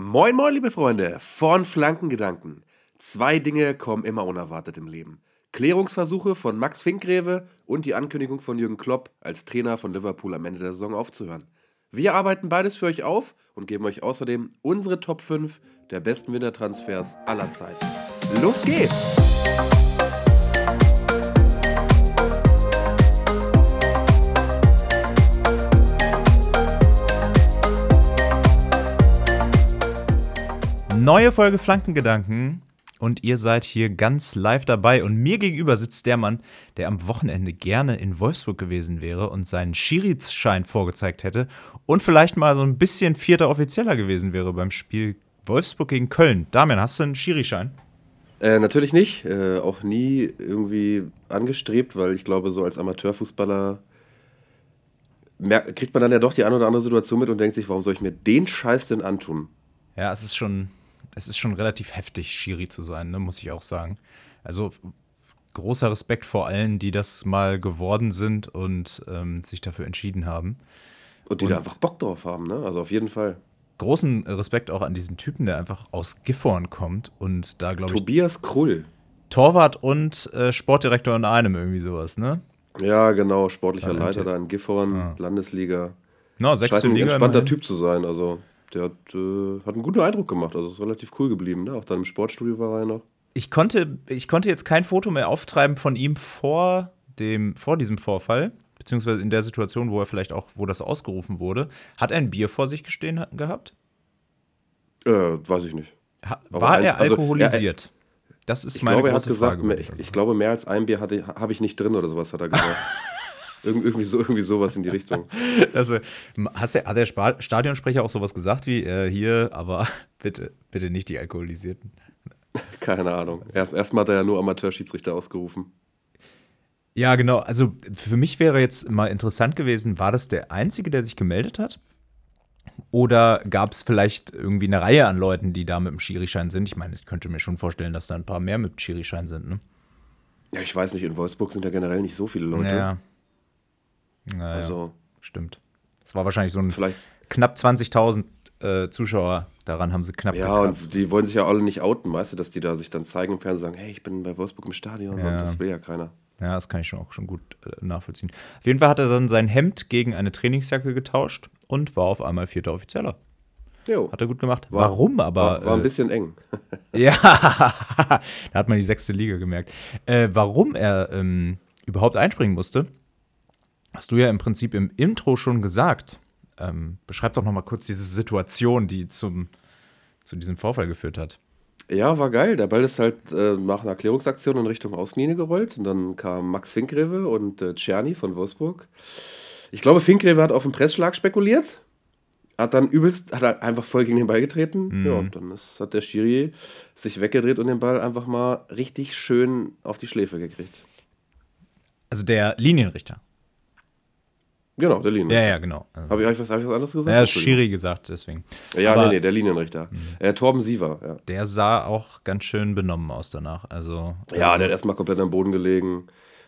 Moin, moin, liebe Freunde von Flankengedanken. Zwei Dinge kommen immer unerwartet im Leben. Klärungsversuche von Max Finkgreve und die Ankündigung von Jürgen Klopp als Trainer von Liverpool am Ende der Saison aufzuhören. Wir arbeiten beides für euch auf und geben euch außerdem unsere Top 5 der besten Wintertransfers aller Zeiten. Los geht's! Neue Folge Flankengedanken und ihr seid hier ganz live dabei. Und mir gegenüber sitzt der Mann, der am Wochenende gerne in Wolfsburg gewesen wäre und seinen Schiri-Schein vorgezeigt hätte und vielleicht mal so ein bisschen vierter Offizieller gewesen wäre beim Spiel Wolfsburg gegen Köln. Damian, hast du einen Schiri-Schein? Äh, natürlich nicht. Äh, auch nie irgendwie angestrebt, weil ich glaube, so als Amateurfußballer kriegt man dann ja doch die eine oder andere Situation mit und denkt sich, warum soll ich mir den Scheiß denn antun? Ja, es ist schon, es ist schon relativ heftig, Schiri zu sein, ne, muss ich auch sagen. Also großer Respekt vor allen, die das mal geworden sind und ähm, sich dafür entschieden haben. Und die und da einfach Bock drauf haben, ne? Also auf jeden Fall. Großen Respekt auch an diesen Typen, der einfach aus Gifhorn kommt und da, glaube ich. Tobias Krull. Torwart und äh, Sportdirektor in einem, irgendwie sowas, ne? Ja, genau, sportlicher Leiter da in Gifhorn, ah. Landesliga. No, sechste Scheint ein Liga. entspannter Typ zu sein, also der hat, äh, hat einen guten Eindruck gemacht. Also ist relativ cool geblieben. Ne? Auch dann im Sportstudio war er noch. Ich konnte, ich konnte jetzt kein Foto mehr auftreiben von ihm vor, dem, vor diesem Vorfall, beziehungsweise in der Situation, wo er vielleicht auch, wo das ausgerufen wurde. Hat er ein Bier vor sich gestehen gehabt? Äh, weiß ich nicht. Ha war eins, er alkoholisiert? Also, er, das ist meine glaube, große gesagt, Frage. Ich, ich, glaube, mehr als ein Bier habe ich nicht drin oder sowas, hat er gesagt. irgendwie, so, irgendwie sowas in die Richtung. Also, hast der, hat der Stadionsprecher auch sowas gesagt wie äh, hier, aber bitte, bitte nicht die Alkoholisierten? Keine Ahnung. Erst, erstmal hat er ja nur Amateurschiedsrichter ausgerufen. Ja, genau. Also für mich wäre jetzt mal interessant gewesen, war das der Einzige, der sich gemeldet hat? Oder gab es vielleicht irgendwie eine Reihe an Leuten, die da mit dem Schirischein sind? Ich meine, ich könnte mir schon vorstellen, dass da ein paar mehr mit dem Schirischein sind, ne? Ja, ich weiß nicht, in Wolfsburg sind ja generell nicht so viele Leute. Ja. Naja, also, stimmt. Es war wahrscheinlich so ein vielleicht knapp 20.000 äh, Zuschauer. Daran haben sie knapp Ja, gekratzt. und die wollen sich ja alle nicht outen, weißt du, dass die da sich dann zeigen im Fernsehen und sagen, hey, ich bin bei Wolfsburg im Stadion ja. und das will ja keiner. Ja, das kann ich schon auch schon gut äh, nachvollziehen. Auf jeden Fall hat er dann sein Hemd gegen eine Trainingsjacke getauscht und war auf einmal vierter Offizieller. Jo. Hat er gut gemacht. War, Warum aber? War, war ein äh, bisschen eng. ja, da hat man die sechste Liga gemerkt. Äh, warum er ähm, überhaupt einspringen musste, hast du ja im Prinzip im Intro schon gesagt. Ähm, beschreib doch noch mal kurz diese Situation, die zum, zu diesem Vorfall geführt hat. Ja, war geil. Der Ball ist halt äh, nach einer Erklärungsaktion in Richtung Außenlinie gerollt. Und dann kam Max Finkgreve und äh, Czerny von Wolfsburg. Ich glaube, Finkgreve hat auf einen Pressschlag spekuliert. Hat dann übelst, hat halt einfach voll gegen den Ball getreten. Mhm. Ja, und dann ist, hat der Schiri sich weggedreht und den Ball einfach mal richtig schön auf die Schläfe gekriegt. Also der Linienrichter. Genau, der Linienrichter. Ja, ja, genau. Also Habe ich, euch was, hab ich was anderes gesagt? Ja, Schiri gesagt, deswegen. Ja, Aber, nee, nee, der Linienrichter. Mhm. Äh, Torben Siever, ja. Der sah auch ganz schön benommen aus danach. Also, ja, also, der hat erstmal komplett am Boden gelegen.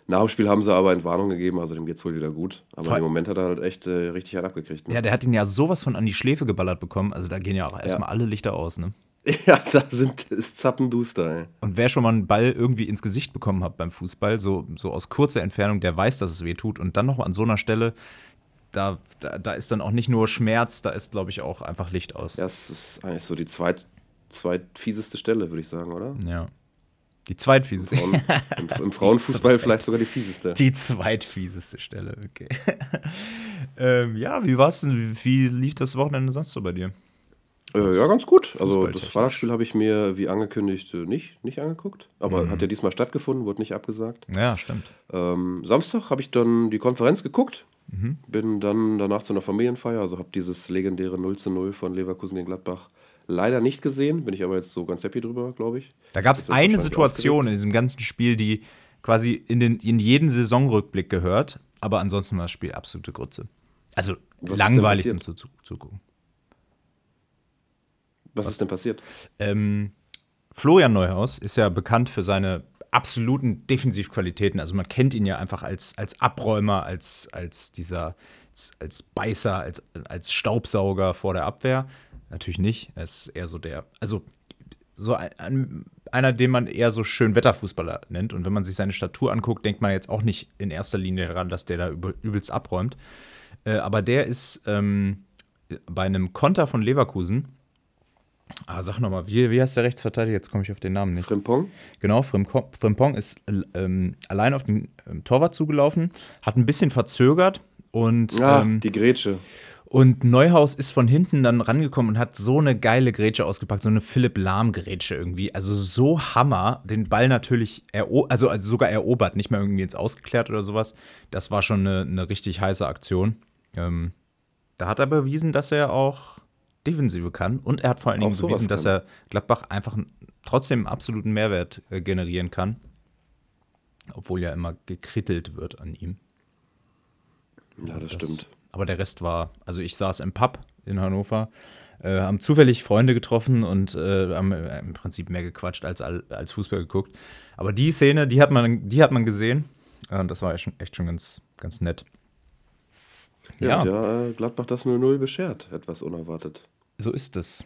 Nach dem Spiel haben sie aber Entwarnung gegeben, also dem geht's wohl wieder gut. Aber im Moment hat er halt echt äh, richtig einen abgekriegt. Ne? Ja, der hat ihn ja sowas von an die Schläfe geballert bekommen. Also da gehen ja auch erstmal ja. alle Lichter aus, ne? Ja, da sind, zappenduster, ey. Und wer schon mal einen Ball irgendwie ins Gesicht bekommen hat beim Fußball, so, so aus kurzer Entfernung, der weiß, dass es weh tut. Und dann noch an so einer Stelle, da, da, da ist dann auch nicht nur Schmerz, da ist, glaube ich, auch einfach Licht aus. Ja, das ist eigentlich so die zweit, zweitfieseste Stelle, würde ich sagen, oder? Ja. Die zweitfieseste. Im, Frauen, im, im Frauenfußball vielleicht sogar die fieseste. Die zweitfieseste Stelle, okay. ähm, ja, wie war's denn? Wie lief das Wochenende sonst so bei dir? Äh, ja, ganz gut. Also das Fahrradspiel habe ich mir, wie angekündigt, äh, nicht, nicht angeguckt. Aber mhm. hat ja diesmal stattgefunden, wurde nicht abgesagt. Ja, stimmt. Ähm, Samstag habe ich dann die Konferenz geguckt. Mhm. Bin dann danach zu einer Familienfeier, also habe dieses legendäre 0 zu 0 von Leverkusen gegen Gladbach leider nicht gesehen. Bin ich aber jetzt so ganz happy drüber, glaube ich. Da gab es eine Situation in diesem ganzen Spiel, die quasi in, den, in jeden Saisonrückblick gehört. Aber ansonsten war das Spiel absolute Grütze. Also Was langweilig zum Zugucken. Was, Was ist denn passiert? Ähm, Florian Neuhaus ist ja bekannt für seine absoluten Defensivqualitäten. Also man kennt ihn ja einfach als, als Abräumer, als, als dieser, als, als Beißer, als, als Staubsauger vor der Abwehr. natürlich nicht. Er ist eher so der, also so ein, ein, einer, den man eher so schön Wetterfußballer nennt. Und wenn man sich seine Statur anguckt, denkt man jetzt auch nicht in erster Linie daran, dass der da übelst abräumt. Äh, aber der ist ähm, bei einem Konter von Leverkusen. Ah, sag nochmal, wie, wie heißt der Rechtsverteidiger? Jetzt komme ich auf den Namen nicht. Frimpong? Genau, Frimpong, Frimpong ist ähm, allein auf den ähm, Torwart zugelaufen, hat ein bisschen verzögert und. Ah, ähm, die Grätsche. Und Neuhaus ist von hinten dann rangekommen und hat so eine geile Grätsche ausgepackt, so eine Philipp Lahm-Grätsche irgendwie. Also so Hammer, den Ball natürlich also, also sogar erobert, nicht mehr irgendwie ins Ausgeklärt oder sowas. Das war schon eine, eine richtig heiße Aktion. Ähm, da hat er bewiesen, dass er auch Defensive kann und er hat vor allen Dingen bewiesen, dass er Gladbach einfach trotzdem einen absoluten Mehrwert äh, generieren kann. Obwohl ja immer gekrittelt wird an ihm. Ja, das, das stimmt. Aber der Rest war, also ich saß im Pub in Hannover, äh, haben zufällig Freunde getroffen und äh, haben im Prinzip mehr gequatscht als, als Fußball geguckt. Aber die Szene, die hat man, die hat man gesehen. Und das war echt schon, echt schon ganz, ganz nett. Ja, ja. Der, äh, Gladbach das 0-0 beschert, etwas unerwartet. So ist es.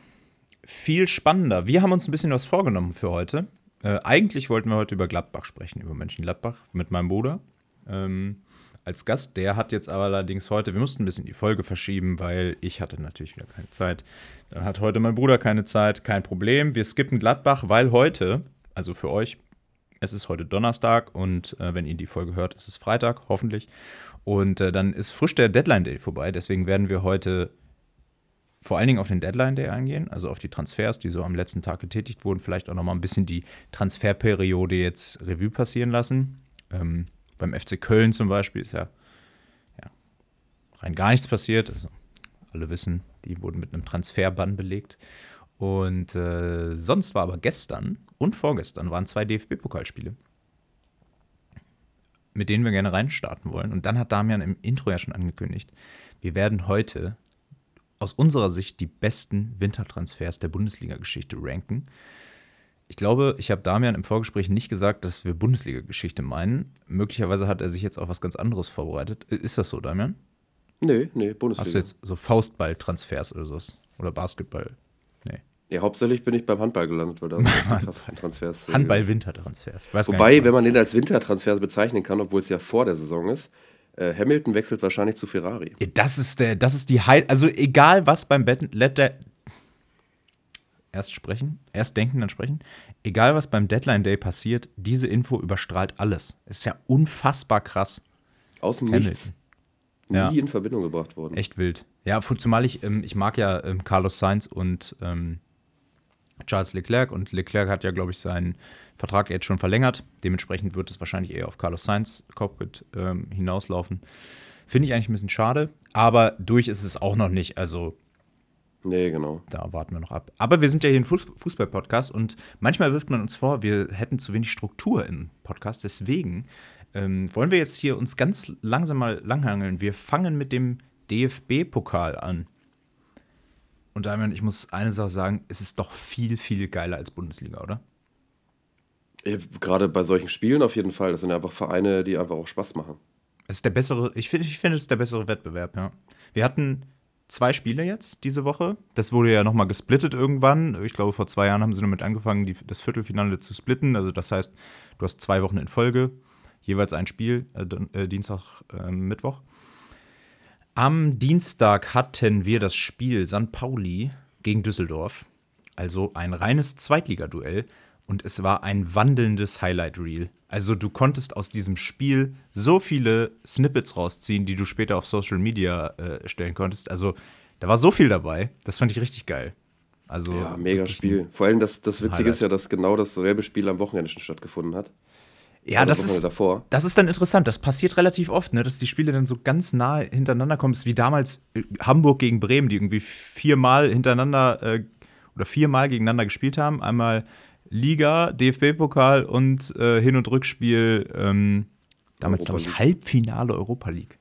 Viel spannender. Wir haben uns ein bisschen was vorgenommen für heute. Äh, eigentlich wollten wir heute über Gladbach sprechen, über Mönchengladbach mit meinem Bruder. Ähm, als Gast. Der hat jetzt aber allerdings heute, wir mussten ein bisschen die Folge verschieben, weil ich hatte natürlich wieder keine Zeit. Dann hat heute mein Bruder keine Zeit, kein Problem. Wir skippen Gladbach, weil heute, also für euch, es ist heute Donnerstag und äh, wenn ihr die Folge hört, ist es Freitag, hoffentlich. Und äh, dann ist frisch der Deadline Day vorbei. Deswegen werden wir heute vor allen Dingen auf den Deadline Day eingehen, also auf die Transfers, die so am letzten Tag getätigt wurden. Vielleicht auch nochmal ein bisschen die Transferperiode jetzt Revue passieren lassen. Ähm, beim FC Köln zum Beispiel ist ja, ja rein gar nichts passiert. Also alle wissen, die wurden mit einem Transferbann belegt. Und äh, sonst war aber gestern und vorgestern waren zwei DFB-Pokalspiele, mit denen wir gerne reinstarten wollen. Und dann hat Damian im Intro ja schon angekündigt, wir werden heute aus unserer Sicht die besten Wintertransfers der Bundesliga-Geschichte ranken. Ich glaube, ich habe Damian im Vorgespräch nicht gesagt, dass wir Bundesliga-Geschichte meinen. Möglicherweise hat er sich jetzt auf was ganz anderes vorbereitet. Ist das so, Damian? Nee, nee, Bundesliga. Hast du jetzt so Faustball-Transfers oder sowas? Oder Basketball? Ja, hauptsächlich bin ich beim Handball gelandet, weil da Transfers. Handball-Wintertransfers. Wobei, wenn man den als Wintertransfer bezeichnen kann, obwohl es ja vor der Saison ist, äh, Hamilton wechselt wahrscheinlich zu Ferrari. Das ist der, das ist die Heil. Also egal was beim Bet erst sprechen, erst denken, dann sprechen. Egal, was beim Deadline Day passiert, diese Info überstrahlt alles. Ist ja unfassbar krass. Aus dem Nichts. Nie ja. in Verbindung gebracht worden. Echt wild. Ja, zumal ich, ähm, ich mag ja ähm, Carlos Sainz und ähm, Charles Leclerc und Leclerc hat ja, glaube ich, seinen Vertrag jetzt schon verlängert. Dementsprechend wird es wahrscheinlich eher auf Carlos Sainz Cockpit ähm, hinauslaufen. Finde ich eigentlich ein bisschen schade, aber durch ist es auch noch nicht. Also Nee, genau. Da warten wir noch ab. Aber wir sind ja hier ein Fußball-Podcast und manchmal wirft man uns vor, wir hätten zu wenig Struktur im Podcast. Deswegen ähm, wollen wir jetzt hier uns ganz langsam mal langhangeln. Wir fangen mit dem DFB-Pokal an. Und Damian, ich muss eine Sache sagen, es ist doch viel, viel geiler als Bundesliga, oder? Ja, gerade bei solchen Spielen auf jeden Fall. Das sind einfach Vereine, die einfach auch Spaß machen. Es ist der bessere, ich finde, ich find, es ist der bessere Wettbewerb, ja. Wir hatten zwei Spiele jetzt diese Woche. Das wurde ja nochmal gesplittet irgendwann. Ich glaube, vor zwei Jahren haben sie damit angefangen, die, das Viertelfinale zu splitten. Also das heißt, du hast zwei Wochen in Folge, jeweils ein Spiel, äh, äh, Dienstag, äh, Mittwoch. Am Dienstag hatten wir das Spiel St. Pauli gegen Düsseldorf. Also ein reines Zweitligaduell und es war ein wandelndes Highlight-Reel. Also du konntest aus diesem Spiel so viele Snippets rausziehen, die du später auf Social Media äh, stellen konntest. Also da war so viel dabei. Das fand ich richtig geil. Also, ja, mega Spiel. Vor allem das, das Witzige Highlight. ist ja, dass genau dasselbe Spiel am Wochenende schon stattgefunden hat. Ja, das ist, davor. das ist dann interessant. Das passiert relativ oft, ne, dass die Spiele dann so ganz nah hintereinander kommen. Es ist wie damals äh, Hamburg gegen Bremen, die irgendwie viermal hintereinander äh, oder viermal gegeneinander gespielt haben. Einmal Liga, DFB-Pokal und äh, Hin- und Rückspiel, ähm, damals glaube ich Halbfinale Europa League.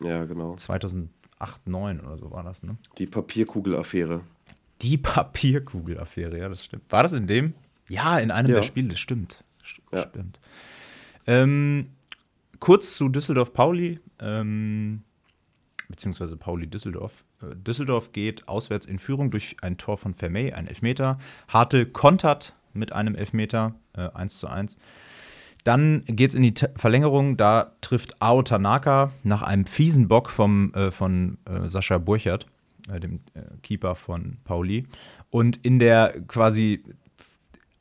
Ja, genau. 2008, 2009 oder so war das, ne? Die Papierkugel-Affäre. Die Papierkugel-Affäre, ja, das stimmt. War das in dem? Ja, in einem ja. der Spiele, das stimmt. Ja. Ähm, kurz zu Düsseldorf-Pauli. Ähm, beziehungsweise Pauli Düsseldorf. Äh, Düsseldorf geht auswärts in Führung durch ein Tor von Vermey, ein Elfmeter. Hartl kontert mit einem Elfmeter, äh, 1 zu 1. Dann geht es in die T Verlängerung, da trifft Ao Tanaka nach einem fiesen Bock vom, äh, von äh, Sascha Burchert, äh, dem äh, Keeper von Pauli. Und in der quasi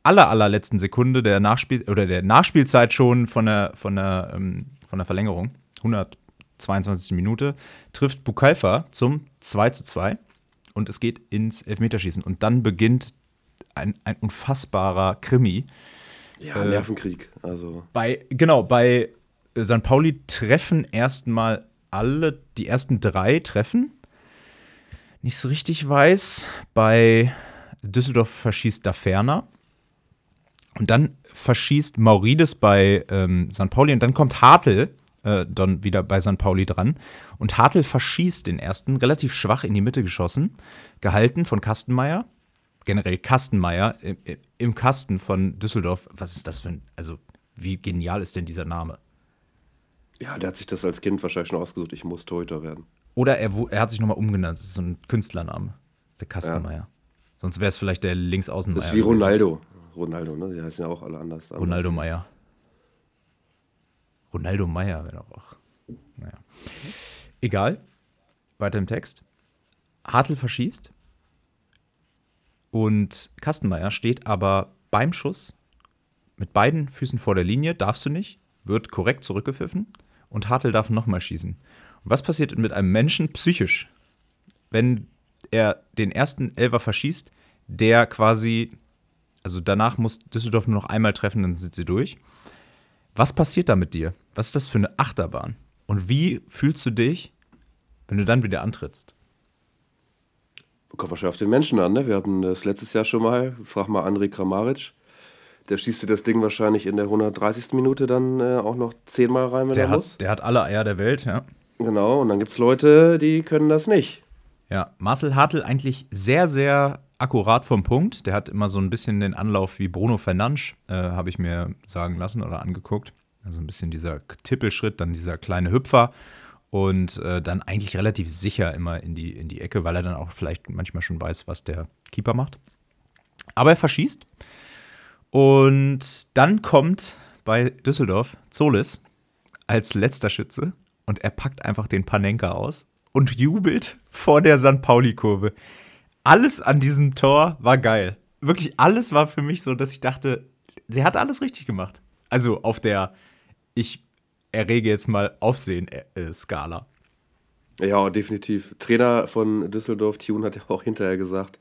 aller, allerletzten Sekunde der Nachspiel oder der Nachspielzeit schon von der, von der, ähm, von der Verlängerung, 122. Minute, trifft Bukalfa zum 2 zu 2 und es geht ins Elfmeterschießen. Und dann beginnt ein, ein unfassbarer Krimi. Ja, äh, Nervenkrieg. Also. Bei, genau, bei St. Pauli treffen erstmal alle, die ersten drei treffen. Nicht so richtig weiß. Bei Düsseldorf verschießt Daferner. Und dann verschießt Maurides bei ähm, St. Pauli und dann kommt Hartl äh, dann wieder bei St. Pauli dran. Und Hartl verschießt den ersten, relativ schwach in die Mitte geschossen, gehalten von Kastenmeier. Generell Kastenmeier im, im Kasten von Düsseldorf. Was ist das für ein, also wie genial ist denn dieser Name? Ja, der hat sich das als Kind wahrscheinlich schon ausgesucht, ich muss Torhüter werden. Oder er, er hat sich nochmal umgenannt, das ist so ein Künstlername, der Kastenmeier. Ja. Sonst wäre es vielleicht der Linksaußenmeier. Das ist wie Ronaldo. Ronaldo, ne? Die heißen ja auch alle anders. Ronaldo Meier. Ronaldo Meier wäre doch auch. Naja. Egal. Weiter im Text. Hartl verschießt. Und Kastenmeier steht aber beim Schuss mit beiden Füßen vor der Linie, darfst du nicht, wird korrekt zurückgepfiffen und Hartl darf nochmal schießen. Und was passiert mit einem Menschen psychisch, wenn er den ersten Elfer verschießt, der quasi also danach muss Düsseldorf nur noch einmal treffen, dann sind sie durch. Was passiert da mit dir? Was ist das für eine Achterbahn? Und wie fühlst du dich, wenn du dann wieder antrittst? Kommt wahrscheinlich auf den Menschen an. Ne? Wir hatten das letztes Jahr schon mal. Frag mal André Kramaric. Der schießt dir das Ding wahrscheinlich in der 130. Minute dann äh, auch noch zehnmal rein, wenn der er hat, muss. Der hat alle Eier der Welt, ja. Genau, und dann gibt es Leute, die können das nicht. Ja, Marcel Hartl eigentlich sehr, sehr akkurat vom Punkt. Der hat immer so ein bisschen den Anlauf wie Bruno Fernandes, äh, habe ich mir sagen lassen oder angeguckt. Also ein bisschen dieser Tippelschritt, dann dieser kleine Hüpfer und äh, dann eigentlich relativ sicher immer in die, in die Ecke, weil er dann auch vielleicht manchmal schon weiß, was der Keeper macht. Aber er verschießt. Und dann kommt bei Düsseldorf Zolis als letzter Schütze und er packt einfach den Panenka aus und jubelt vor der St. Pauli-Kurve alles an diesem Tor war geil. Wirklich alles war für mich so, dass ich dachte, der hat alles richtig gemacht. Also auf der, ich errege jetzt mal Aufsehen-Skala. Ja, definitiv. Trainer von Düsseldorf, Tune, hat ja auch hinterher gesagt,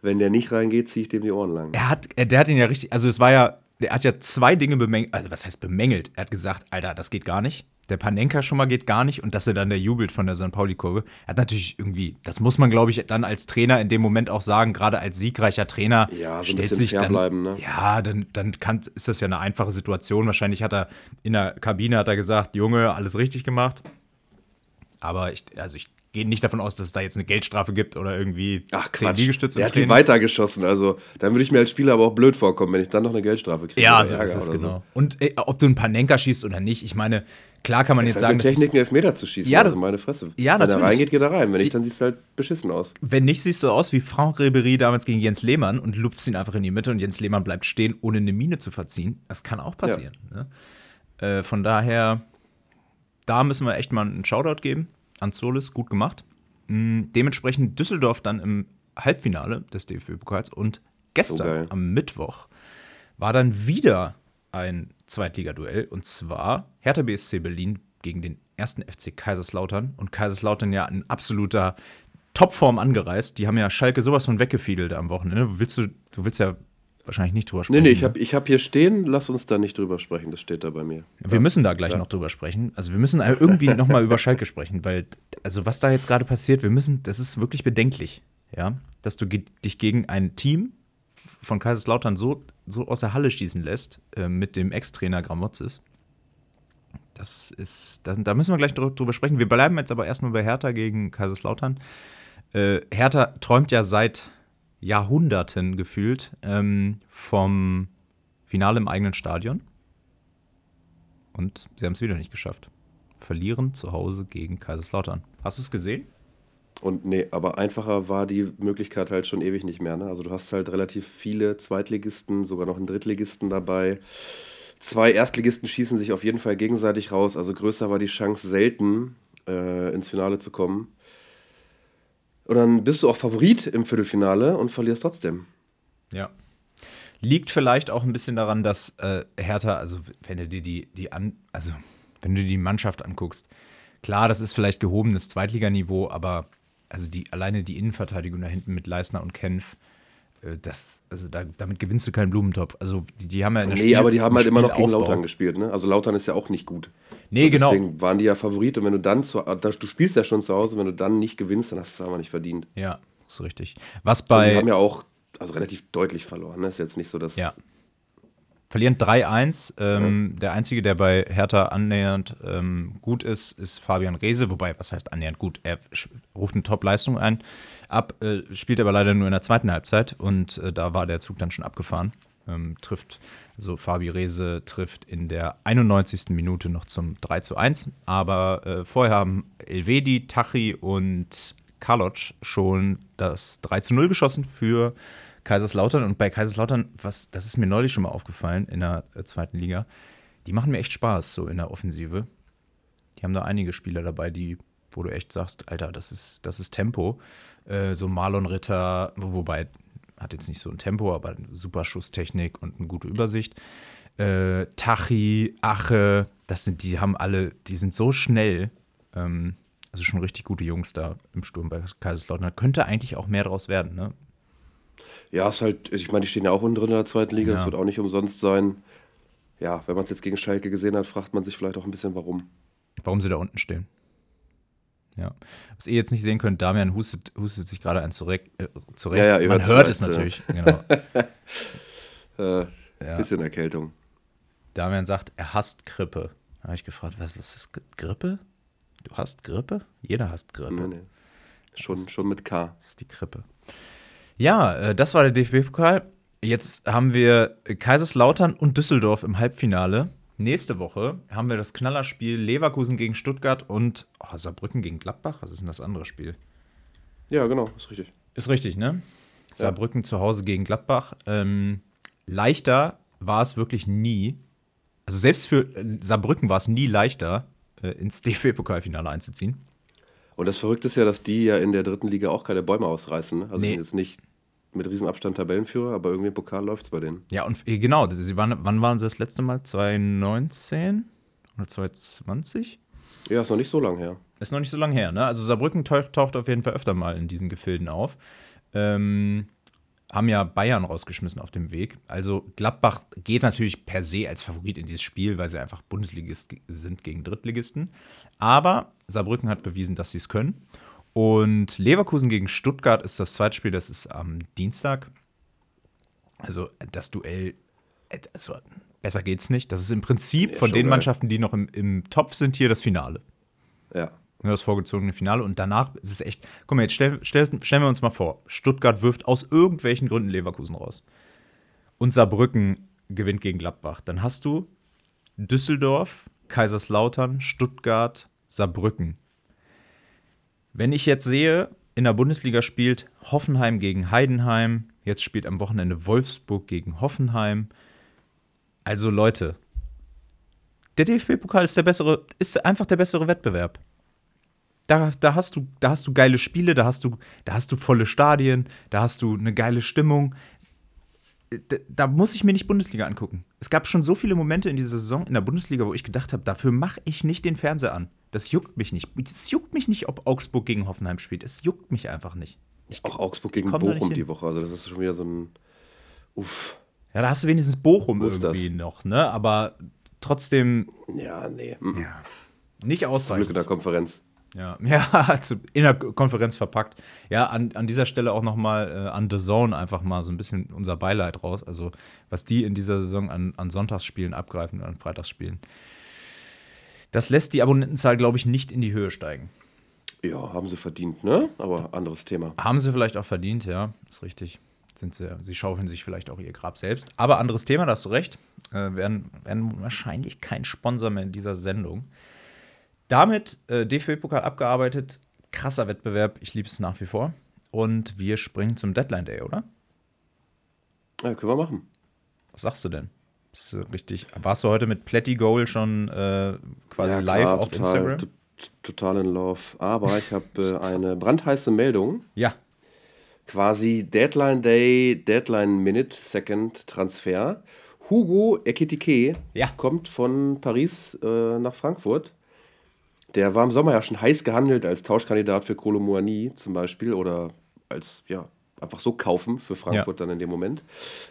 wenn der nicht reingeht, ziehe ich dem die Ohren lang. Er hat, der hat ihn ja richtig, also es war ja, der hat ja zwei Dinge bemängelt, also was heißt bemängelt? Er hat gesagt, Alter, das geht gar nicht der Panenka schon mal geht gar nicht und dass er dann der jubelt von der St. Pauli-Kurve. Hat natürlich irgendwie, das muss man, glaube ich, dann als Trainer in dem Moment auch sagen, gerade als siegreicher Trainer. Ja, so stellt sich dann, bleiben, ne? Ja, dann, dann kann, ist das ja eine einfache Situation. Wahrscheinlich hat er in der Kabine hat er gesagt, Junge, alles richtig gemacht. Aber ich, also ich gehe nicht davon aus, dass es da jetzt eine Geldstrafe gibt oder irgendwie Ach, Quatsch. Liegestütze. Der hat die weitergeschossen. Also, dann würde ich mir als Spieler aber auch blöd vorkommen, wenn ich dann noch eine Geldstrafe kriege. Ja, so ist es genau. So. Und ey, ob du einen Panenka schießt oder nicht, ich meine, klar kann man es jetzt sagen. Technik, einen Elfmeter zu schießen, ja, das, also meine Fresse. Ja, wenn natürlich. er reingeht, geht er rein. Wenn nicht, dann siehst du halt beschissen aus. Wenn nicht, siehst du aus wie Franck Ribery damals gegen Jens Lehmann und lupst ihn einfach in die Mitte und Jens Lehmann bleibt stehen, ohne eine Mine zu verziehen. Das kann auch passieren. Ja. Ne? Äh, von daher, da müssen wir echt mal einen Shoutout geben an Solis, gut gemacht. Mm, dementsprechend Düsseldorf dann im Halbfinale des DFB-Pokals und gestern so am Mittwoch war dann wieder ein Zweitligaduell und zwar Hertha BSC Berlin gegen den ersten FC Kaiserslautern und Kaiserslautern ja in absoluter Topform angereist. Die haben ja Schalke sowas von weggefiedelt am Wochenende. Willst du, du willst ja wahrscheinlich nicht drüber sprechen. Nee, nee, ich habe ich hab hier stehen, lass uns da nicht drüber sprechen, das steht da bei mir. Wir ja. müssen da gleich ja. noch drüber sprechen. Also wir müssen irgendwie nochmal über Schalke sprechen, weil, also was da jetzt gerade passiert, wir müssen, das ist wirklich bedenklich, ja, dass du dich gegen ein Team von Kaiserslautern so, so aus der Halle schießen lässt, äh, mit dem Ex-Trainer Gramozis. Das ist, da, da, müssen wir gleich drüber sprechen. Wir bleiben jetzt aber erstmal bei Hertha gegen Kaiserslautern. Äh, Hertha träumt ja seit Jahrhunderten gefühlt ähm, vom Finale im eigenen Stadion. Und sie haben es wieder nicht geschafft. verlieren zu Hause gegen Kaiserslautern. Hast du es gesehen? Und nee, aber einfacher war die Möglichkeit halt schon ewig nicht mehr. Ne? Also du hast halt relativ viele Zweitligisten, sogar noch einen Drittligisten dabei. Zwei Erstligisten schießen sich auf jeden Fall gegenseitig raus. Also größer war die Chance selten, äh, ins Finale zu kommen. Und dann bist du auch Favorit im Viertelfinale und verlierst trotzdem. Ja. Liegt vielleicht auch ein bisschen daran, dass äh, Hertha, also wenn du dir die, die an, also wenn du die Mannschaft anguckst, klar, das ist vielleicht gehobenes Zweitliganiveau, aber also die, alleine die Innenverteidigung da hinten mit Leisner und Kempf, das, also da, damit gewinnst du keinen Blumentopf. Also die, die haben ja in der Nee, Spiel, aber die haben halt immer noch gegen Lautern gespielt, ne? Also Lautern ist ja auch nicht gut. Nee, so, genau. Deswegen waren die ja Favorit und wenn du dann zu, du spielst ja schon zu Hause, wenn du dann nicht gewinnst, dann hast du es aber nicht verdient. Ja, ist richtig. Was bei. Und die haben ja auch also relativ deutlich verloren, ne? Ist jetzt nicht so, dass. Ja. Verlieren 3-1. Ähm, ja. Der Einzige, der bei Hertha annähernd ähm, gut ist, ist Fabian Reese. Wobei, was heißt annähernd gut? Er ruft eine Top-Leistung ein, ab, äh, spielt aber leider nur in der zweiten Halbzeit und äh, da war der Zug dann schon abgefahren. Ähm, trifft, also Fabi Reese trifft in der 91. Minute noch zum 3 zu 1. Aber äh, vorher haben Elvedi, Tachi und Kaloc schon das 3 zu 0 geschossen für Kaiserslautern. Und bei Kaiserslautern, was, das ist mir neulich schon mal aufgefallen in der äh, zweiten Liga, die machen mir echt Spaß, so in der Offensive. Die haben da einige Spieler dabei, die, wo du echt sagst, Alter, das ist, das ist Tempo. Äh, so Marlon Ritter, wobei hat jetzt nicht so ein Tempo, aber super Schusstechnik und eine gute Übersicht. Äh, Tachi, Ache, das sind, die haben alle, die sind so schnell. Ähm, also schon richtig gute Jungs da im Sturm bei Kaiserslautern. Da könnte eigentlich auch mehr draus werden, ne? Ja, ist halt, ich meine, die stehen ja auch unten drin in der zweiten Liga, es ja. wird auch nicht umsonst sein. Ja, wenn man es jetzt gegen Schalke gesehen hat, fragt man sich vielleicht auch ein bisschen, warum. Warum sie da unten stehen. Ja. Was ihr jetzt nicht sehen könnt, Damian hustet, hustet sich gerade ein zurecht. Äh, zurecht. Ja, ja, man hört es natürlich. Genau. äh, ja. Bisschen Erkältung. Damian sagt, er hasst Grippe. Da habe ich gefragt, was, was ist Grippe? Du hast Grippe? Jeder hasst Grippe. Nee, nee. Schon, schon mit K. Das ist die Grippe. Ja, äh, das war der DFB-Pokal. Jetzt haben wir Kaiserslautern und Düsseldorf im Halbfinale. Nächste Woche haben wir das Knallerspiel Leverkusen gegen Stuttgart und oh, Saarbrücken gegen Gladbach. Was ist denn das andere Spiel? Ja, genau, ist richtig. Ist richtig, ne? Ja. Saarbrücken zu Hause gegen Gladbach. Ähm, leichter war es wirklich nie. Also selbst für äh, Saarbrücken war es nie leichter, äh, ins DFB-Pokalfinale einzuziehen. Und das Verrückte ist ja, dass die ja in der dritten Liga auch keine Bäume ausreißen. Ne? Also nee. jetzt nicht mit Riesenabstand Tabellenführer, aber irgendwie im Pokal läuft es bei denen. Ja, und äh, genau, sie waren, wann waren sie das letzte Mal? 2019 oder 2020? Ja, ist noch nicht so lang her. Ist noch nicht so lang her, ne? Also Saarbrücken taucht auf jeden Fall öfter mal in diesen Gefilden auf. Ähm, haben ja Bayern rausgeschmissen auf dem Weg. Also Gladbach geht natürlich per se als Favorit in dieses Spiel, weil sie einfach Bundesligist sind gegen Drittligisten. Aber Saarbrücken hat bewiesen, dass sie es können. Und Leverkusen gegen Stuttgart ist das zweite Spiel, das ist am Dienstag. Also das Duell, also besser geht's nicht. Das ist im Prinzip ja, von den geil. Mannschaften, die noch im, im Topf sind, hier das Finale. Ja. Das vorgezogene Finale. Und danach ist es echt. Mal, jetzt stell, stell, stellen wir uns mal vor: Stuttgart wirft aus irgendwelchen Gründen Leverkusen raus. Und Saarbrücken gewinnt gegen Gladbach. Dann hast du Düsseldorf, Kaiserslautern, Stuttgart, Saarbrücken. Wenn ich jetzt sehe, in der Bundesliga spielt Hoffenheim gegen Heidenheim, jetzt spielt am Wochenende Wolfsburg gegen Hoffenheim. Also Leute, der DFB-Pokal ist der bessere, ist einfach der bessere Wettbewerb. Da, da, hast du, da hast du geile Spiele, da hast du, da hast du volle Stadien, da hast du eine geile Stimmung. Da, da muss ich mir nicht Bundesliga angucken. Es gab schon so viele Momente in dieser Saison in der Bundesliga, wo ich gedacht habe, dafür mache ich nicht den Fernseher an. Das juckt mich nicht. Es juckt mich nicht, ob Augsburg gegen Hoffenheim spielt. Es juckt mich einfach nicht. Ich, auch Augsburg gegen Bochum die Woche. Also das ist schon wieder so ein Uff. Ja, da hast du wenigstens Bochum irgendwie das? noch, ne? Aber trotzdem. Ja, nee. Ja. Nicht ausreichend. Glück in der Konferenz. Ja, ja in der Konferenz verpackt. Ja, an, an dieser Stelle auch nochmal äh, an The Zone einfach mal so ein bisschen unser Beileid raus. Also, was die in dieser Saison an, an Sonntagsspielen abgreifen und an Freitagsspielen. Das lässt die Abonnentenzahl, glaube ich, nicht in die Höhe steigen. Ja, haben sie verdient, ne? Aber anderes Thema. Haben sie vielleicht auch verdient, ja, ist richtig. Sind sie, sie schaufeln sich vielleicht auch ihr Grab selbst. Aber anderes Thema, da hast du recht. Äh, werden, werden wahrscheinlich kein Sponsor mehr in dieser Sendung. Damit äh, DFB-Pokal abgearbeitet. Krasser Wettbewerb. Ich liebe es nach wie vor. Und wir springen zum Deadline Day, oder? Ja, können wir machen. Was sagst du denn? Bist du richtig, warst du heute mit Plätti Goal schon äh, quasi Ja, live klar, auf total, Instagram? to- Total in Love. Aber ich habe äh, eine brandheiße Meldung. Ja. Quasi Deadline Day, Deadline Minute, Second Transfer. Hugo Ekitike Ja. kommt von Paris äh, nach Frankfurt. Der war im Sommer ja schon heiß gehandelt als Tauschkandidat für Kolo Muani zum Beispiel oder als, ja, einfach so kaufen für Frankfurt dann in dem Moment.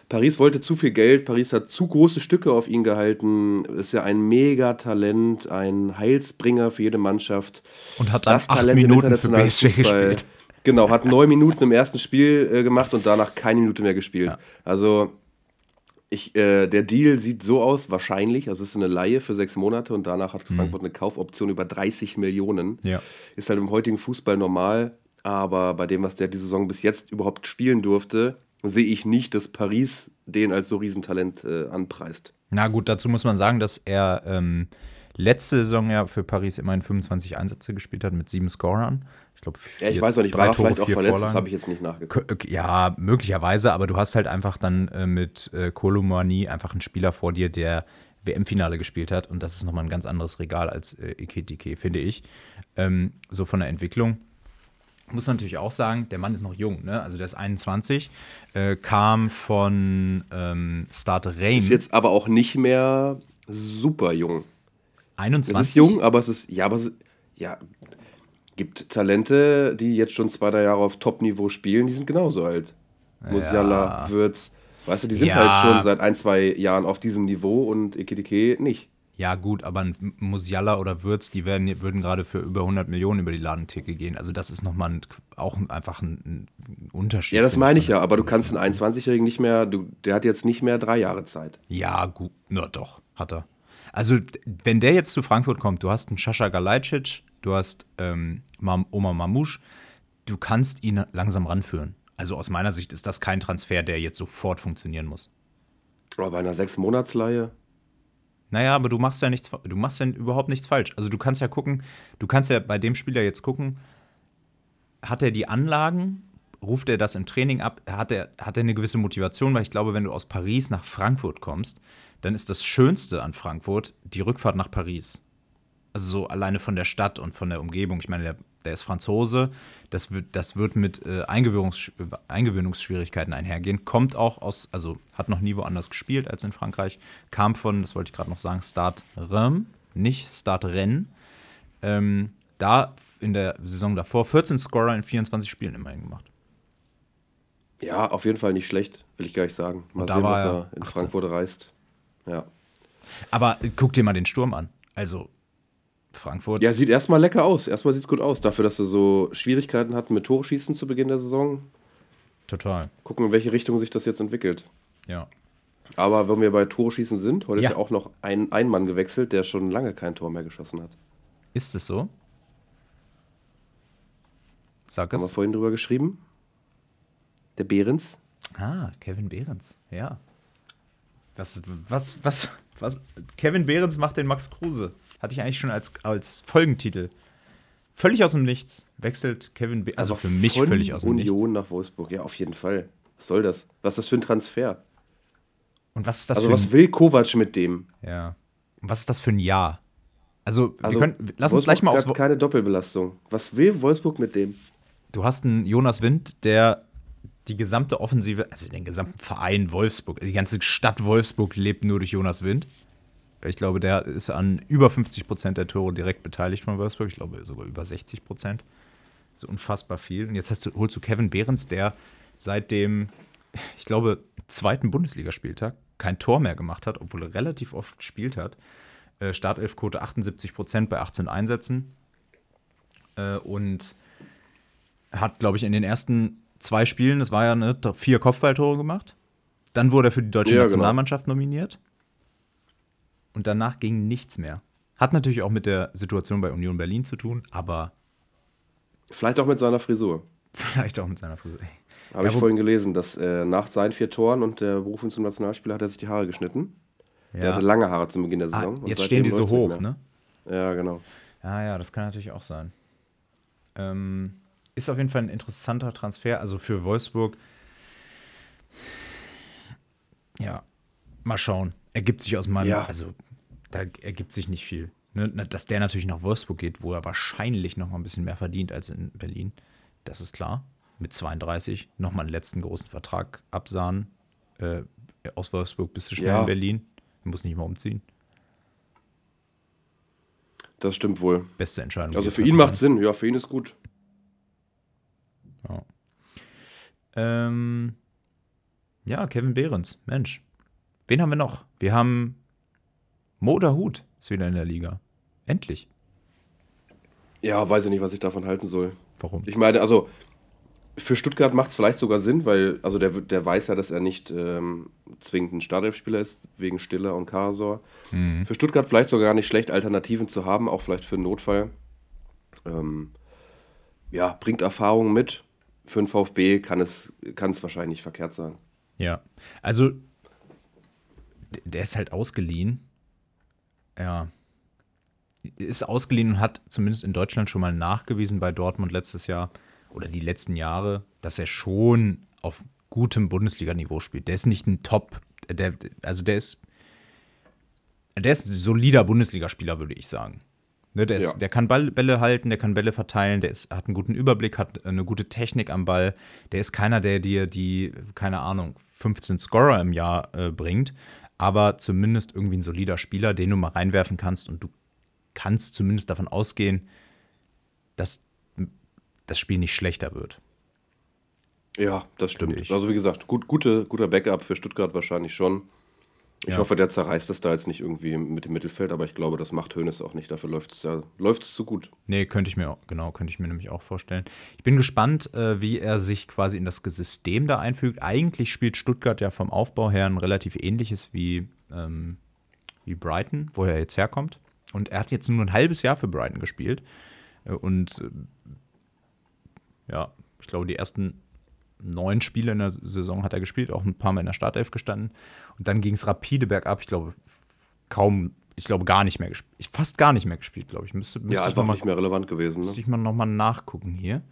Paris wollte zu viel Geld, Paris hat zu große Stücke auf ihn gehalten, ist ja ein Megatalent, ein Heilsbringer für jede Mannschaft. Und hat dann Das acht Talent im Minuten für internationalen PSG Fußball. gespielt. Genau, hat neun Minuten im ersten Spiel äh, gemacht und danach keine Minute mehr gespielt. Ja. Also ich, äh, der Deal sieht so aus, wahrscheinlich, also es ist eine Laie für sechs Monate und danach hat Frankfurt eine Kaufoption über 30 Millionen. Mhm. Ja. Ist halt im heutigen Fußball normal, aber bei dem, was der die Saison bis jetzt überhaupt spielen durfte, sehe ich nicht, dass Paris den als so Riesentalent äh, anpreist. Na gut, dazu muss man sagen, dass er ähm, letzte Saison ja für Paris immerhin 25 Einsätze gespielt hat mit sieben Scorern. Ich glaube, Ja, ich weiß auch nicht, war er vielleicht auch verletzt, das habe ich jetzt nicht nachgeguckt. K- Ja, möglicherweise, aber du hast halt einfach dann äh, mit äh, Kolomani einfach einen Spieler vor dir, der WM-Finale gespielt hat und das ist nochmal ein ganz anderes Regal als äh, Ekitike, finde ich. Ähm, so von der Entwicklung. Muss natürlich auch sagen, der Mann ist noch jung, ne? Also der ist 21, äh, kam von ähm, Stade Ist Reims. jetzt aber auch nicht mehr super jung. 21. Es ist jung, aber es ist, ja, aber es, ja, gibt Talente, die jetzt schon zwei, drei Jahre auf Top-Niveau spielen, die sind genauso alt. Musiala, Würz, weißt du, die sind Ja. halt schon seit ein, zwei Jahren auf diesem Niveau und Ekitike nicht. Ja, gut, aber ein Musiala oder Würz, die werden, würden gerade für über 100 Millionen über die Ladentheke gehen. Also, das ist nochmal ein, auch einfach ein, ein Unterschied. Ja, das meine ich ja, aber du kannst einen 21-Jährigen nicht mehr, du, der hat jetzt nicht mehr drei Jahre Zeit. Ja, gut, na doch, hat er. Also, wenn der jetzt zu Frankfurt kommt, du hast einen Sascha Galajcic, du hast ähm, Omar Mamouche, du kannst ihn langsam ranführen. Also, aus meiner Sicht ist das kein Transfer, der jetzt sofort funktionieren muss. Aber bei einer Sechs-Monats-Leihe, Naja, aber du machst ja nichts, du machst ja überhaupt nichts falsch. Also du kannst ja gucken, du kannst ja bei dem Spieler jetzt gucken, hat er die Anlagen, ruft er das im Training ab, hat er, hat er eine gewisse Motivation, weil ich glaube, wenn du aus Paris nach Frankfurt kommst, dann ist das Schönste an Frankfurt die Rückfahrt nach Paris. Also so alleine von der Stadt und von der Umgebung. Ich meine, der, der ist Franzose, das wird, das wird mit äh, Eingewöhnungs Eingewöhnungsschwierigkeiten einhergehen. Kommt auch aus, also hat noch nie woanders gespielt als in Frankreich. Kam von, das wollte ich gerade noch sagen, Stade Reims, nicht Stade Rennes. Ähm, da in der Saison davor 14 Scorer in 24 Spielen immerhin gemacht. ja, auf jeden Fall nicht schlecht, will ich gar nicht sagen. Mal sehen, was er in 18. Frankfurt reißt. Ja. Aber äh, guck dir mal den Sturm an. Also Frankfurt. Ja, sieht erstmal lecker aus. Erstmal sieht es gut aus. Dafür, dass sie so Schwierigkeiten hatten mit Tore schießen zu Beginn der Saison. Total. Gucken, in welche Richtung sich das jetzt entwickelt. Ja. Aber wenn wir bei Tore schießen sind, heute Ja. ist ja auch noch ein, ein Mann gewechselt, der schon lange kein Tor mehr geschossen hat. Ist es so? Sag Haben wir es. vorhin drüber geschrieben? Der Behrens. Ah, Kevin Behrens, ja. Was, was, was, was? Kevin Behrens macht den Max Kruse. Hatte ich eigentlich schon als, als Folgentitel. Völlig aus dem Nichts wechselt Kevin Behrens. Also für mich von völlig aus dem Union Nichts. nach Wolfsburg. Ja, auf jeden Fall. Was soll das? Was ist das für ein Transfer? Und was ist das Also, für was ein, will Kovac mit dem? ja. Und was ist das für ein Jahr? Also, Also, wir können, lass uns Wolfsburg gleich mal aufs. keine Doppelbelastung. Was will Wolfsburg mit dem? Du hast einen Jonas Wind, der die gesamte Offensive, also den gesamten Verein Wolfsburg, die ganze Stadt Wolfsburg lebt nur durch Jonas Wind. Ich glaube, der ist an über 50 Prozent der Tore direkt beteiligt von Wolfsburg. Ich glaube sogar über 60 Prozent. So unfassbar viel. Und jetzt hast du, holst du Kevin Behrens, der seit dem, ich glaube, zweiten Bundesligaspieltag kein Tor mehr gemacht hat, obwohl er relativ oft gespielt hat. Äh, Startelfquote 78 Prozent bei 18 Einsätzen. Äh, und hat, glaube ich, in den ersten zwei Spielen, das war ja ne, vier Kopfballtore gemacht. Dann wurde er für die deutsche Ja, genau. Nationalmannschaft nominiert. Und danach ging nichts mehr. Hat natürlich auch mit der Situation bei Union Berlin zu tun, aber Vielleicht auch mit seiner Frisur. vielleicht auch mit seiner Frisur. Habe Ja, ich vorhin gelesen, dass äh, nach seinen vier Toren und der Berufung zum Nationalspieler hat er sich die Haare geschnitten. Er Ja. hatte lange Haare zum Beginn der Ah, Saison. und jetzt stehen die so hoch, ne? Ja, genau. Ja, ja, das kann natürlich auch sein. Ähm, ist auf jeden Fall ein interessanter Transfer. Also für Wolfsburg. Ja, mal schauen. Ergibt sich aus meinem. Ja. Also, da ergibt sich nicht viel. Ne? Dass der natürlich nach Wolfsburg geht, wo er wahrscheinlich noch mal ein bisschen mehr verdient als in Berlin. Das ist klar. Mit 32 noch mal einen letzten großen Vertrag absahen. Äh, aus Wolfsburg bist du schnell ja. in Berlin. Muss nicht mal umziehen. Das stimmt wohl. Beste Entscheidung. Also für ihn macht Sinn. Ja, für ihn ist gut. Ja. Ähm, ja, Kevin Behrens. Mensch. Wen haben wir noch? Wir haben Moda Hut ist wieder in der Liga. Endlich. Ja, weiß ich nicht, was ich davon halten soll. Warum? Ich meine, also für Stuttgart macht es vielleicht sogar Sinn, weil also der, der weiß ja, dass er nicht ähm, zwingend ein Startelfspieler ist, wegen Stiller und Karasor. Mhm. Für Stuttgart vielleicht sogar gar nicht schlecht, Alternativen zu haben, auch vielleicht für einen Notfall. Ähm, ja, bringt Erfahrung mit. Für einen VfB kann es, kann es wahrscheinlich verkehrt sein. Ja, also der ist halt ausgeliehen. Ja. Ist ausgeliehen und hat zumindest in Deutschland schon mal nachgewiesen bei Dortmund letztes Jahr oder die letzten Jahre, dass er schon auf gutem Bundesliga-Niveau spielt. Der ist nicht ein Top, der, also der ist, der ist ein solider Bundesligaspieler, würde ich sagen. Ne, der, ist, ja. der kann Ball, Bälle halten, der kann Bälle verteilen, der ist, hat einen guten Überblick, hat eine gute Technik am Ball. Der ist keiner, der dir die, keine Ahnung, 15 Scorer im Jahr äh, bringt, aber zumindest irgendwie ein solider Spieler, den du mal reinwerfen kannst und du kannst zumindest davon ausgehen, dass das Spiel nicht schlechter wird. Ja, das stimmt. Also wie gesagt, gut, gute, guter Backup für Stuttgart wahrscheinlich schon. Ich ja. hoffe, der zerreißt es da jetzt nicht irgendwie mit dem Mittelfeld, aber ich glaube, das macht Hönes auch nicht. Dafür läuft es ja läuft's zu gut. Nee, könnte ich mir auch, genau, könnte ich mir nämlich auch vorstellen. Ich bin gespannt, äh, wie er sich quasi in das System da einfügt. Eigentlich spielt Stuttgart ja vom Aufbau her ein relativ ähnliches wie, ähm, wie Brighton, wo er jetzt herkommt. Und er hat jetzt nur ein halbes Jahr für Brighton gespielt. Äh, und äh, ja, ich glaube, die ersten neun Spiele in der Saison hat er gespielt, auch ein paar Mal in der Startelf gestanden. Und dann ging es rapide bergab. Ich glaube, kaum, ich glaube, gar nicht mehr gespielt. Fast gar nicht mehr gespielt, glaube ich. Müsste, müsste ja, einfach mal, nicht mehr relevant gewesen. Ne? Müsste ich mal nochmal nachgucken hier.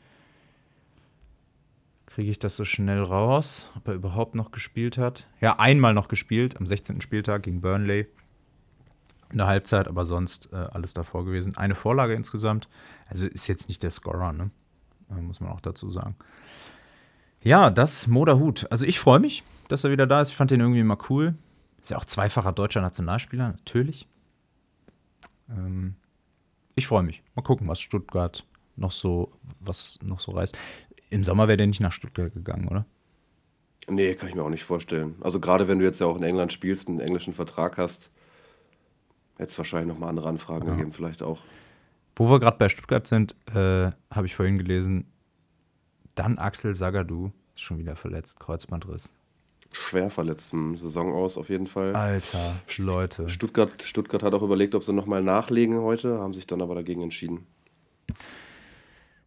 Kriege ich das so schnell raus, ob er überhaupt noch gespielt hat? Ja, einmal noch gespielt, am 16. Spieltag gegen Burnley. In der Halbzeit, aber sonst äh, alles davor gewesen. Eine Vorlage insgesamt. Also ist jetzt nicht der Scorer, ne? Äh, muss man auch dazu sagen. Ja, das Moderhut. Also ich freue mich, dass er wieder da ist. Ich fand den irgendwie mal cool. Ist ja auch zweifacher deutscher Nationalspieler, natürlich. Ähm, ich freue mich. Mal gucken, was Stuttgart noch so, was noch so reißt. Im Sommer wäre der nicht nach Stuttgart gegangen, oder? Nee, kann ich mir auch nicht vorstellen. Also gerade wenn du jetzt ja auch in England spielst, einen englischen Vertrag hast, hätte es wahrscheinlich noch mal andere Anfragen ja. gegeben, vielleicht auch. Wo wir gerade bei Stuttgart sind, äh, habe ich vorhin gelesen, dann Axel Sagadou ist schon wieder verletzt, Kreuzbandriss. Schwer verletzt im Saison aus, auf jeden Fall. Alter, Leute. Stuttgart, Stuttgart hat auch überlegt, ob sie nochmal nachlegen heute, haben sich dann aber dagegen entschieden.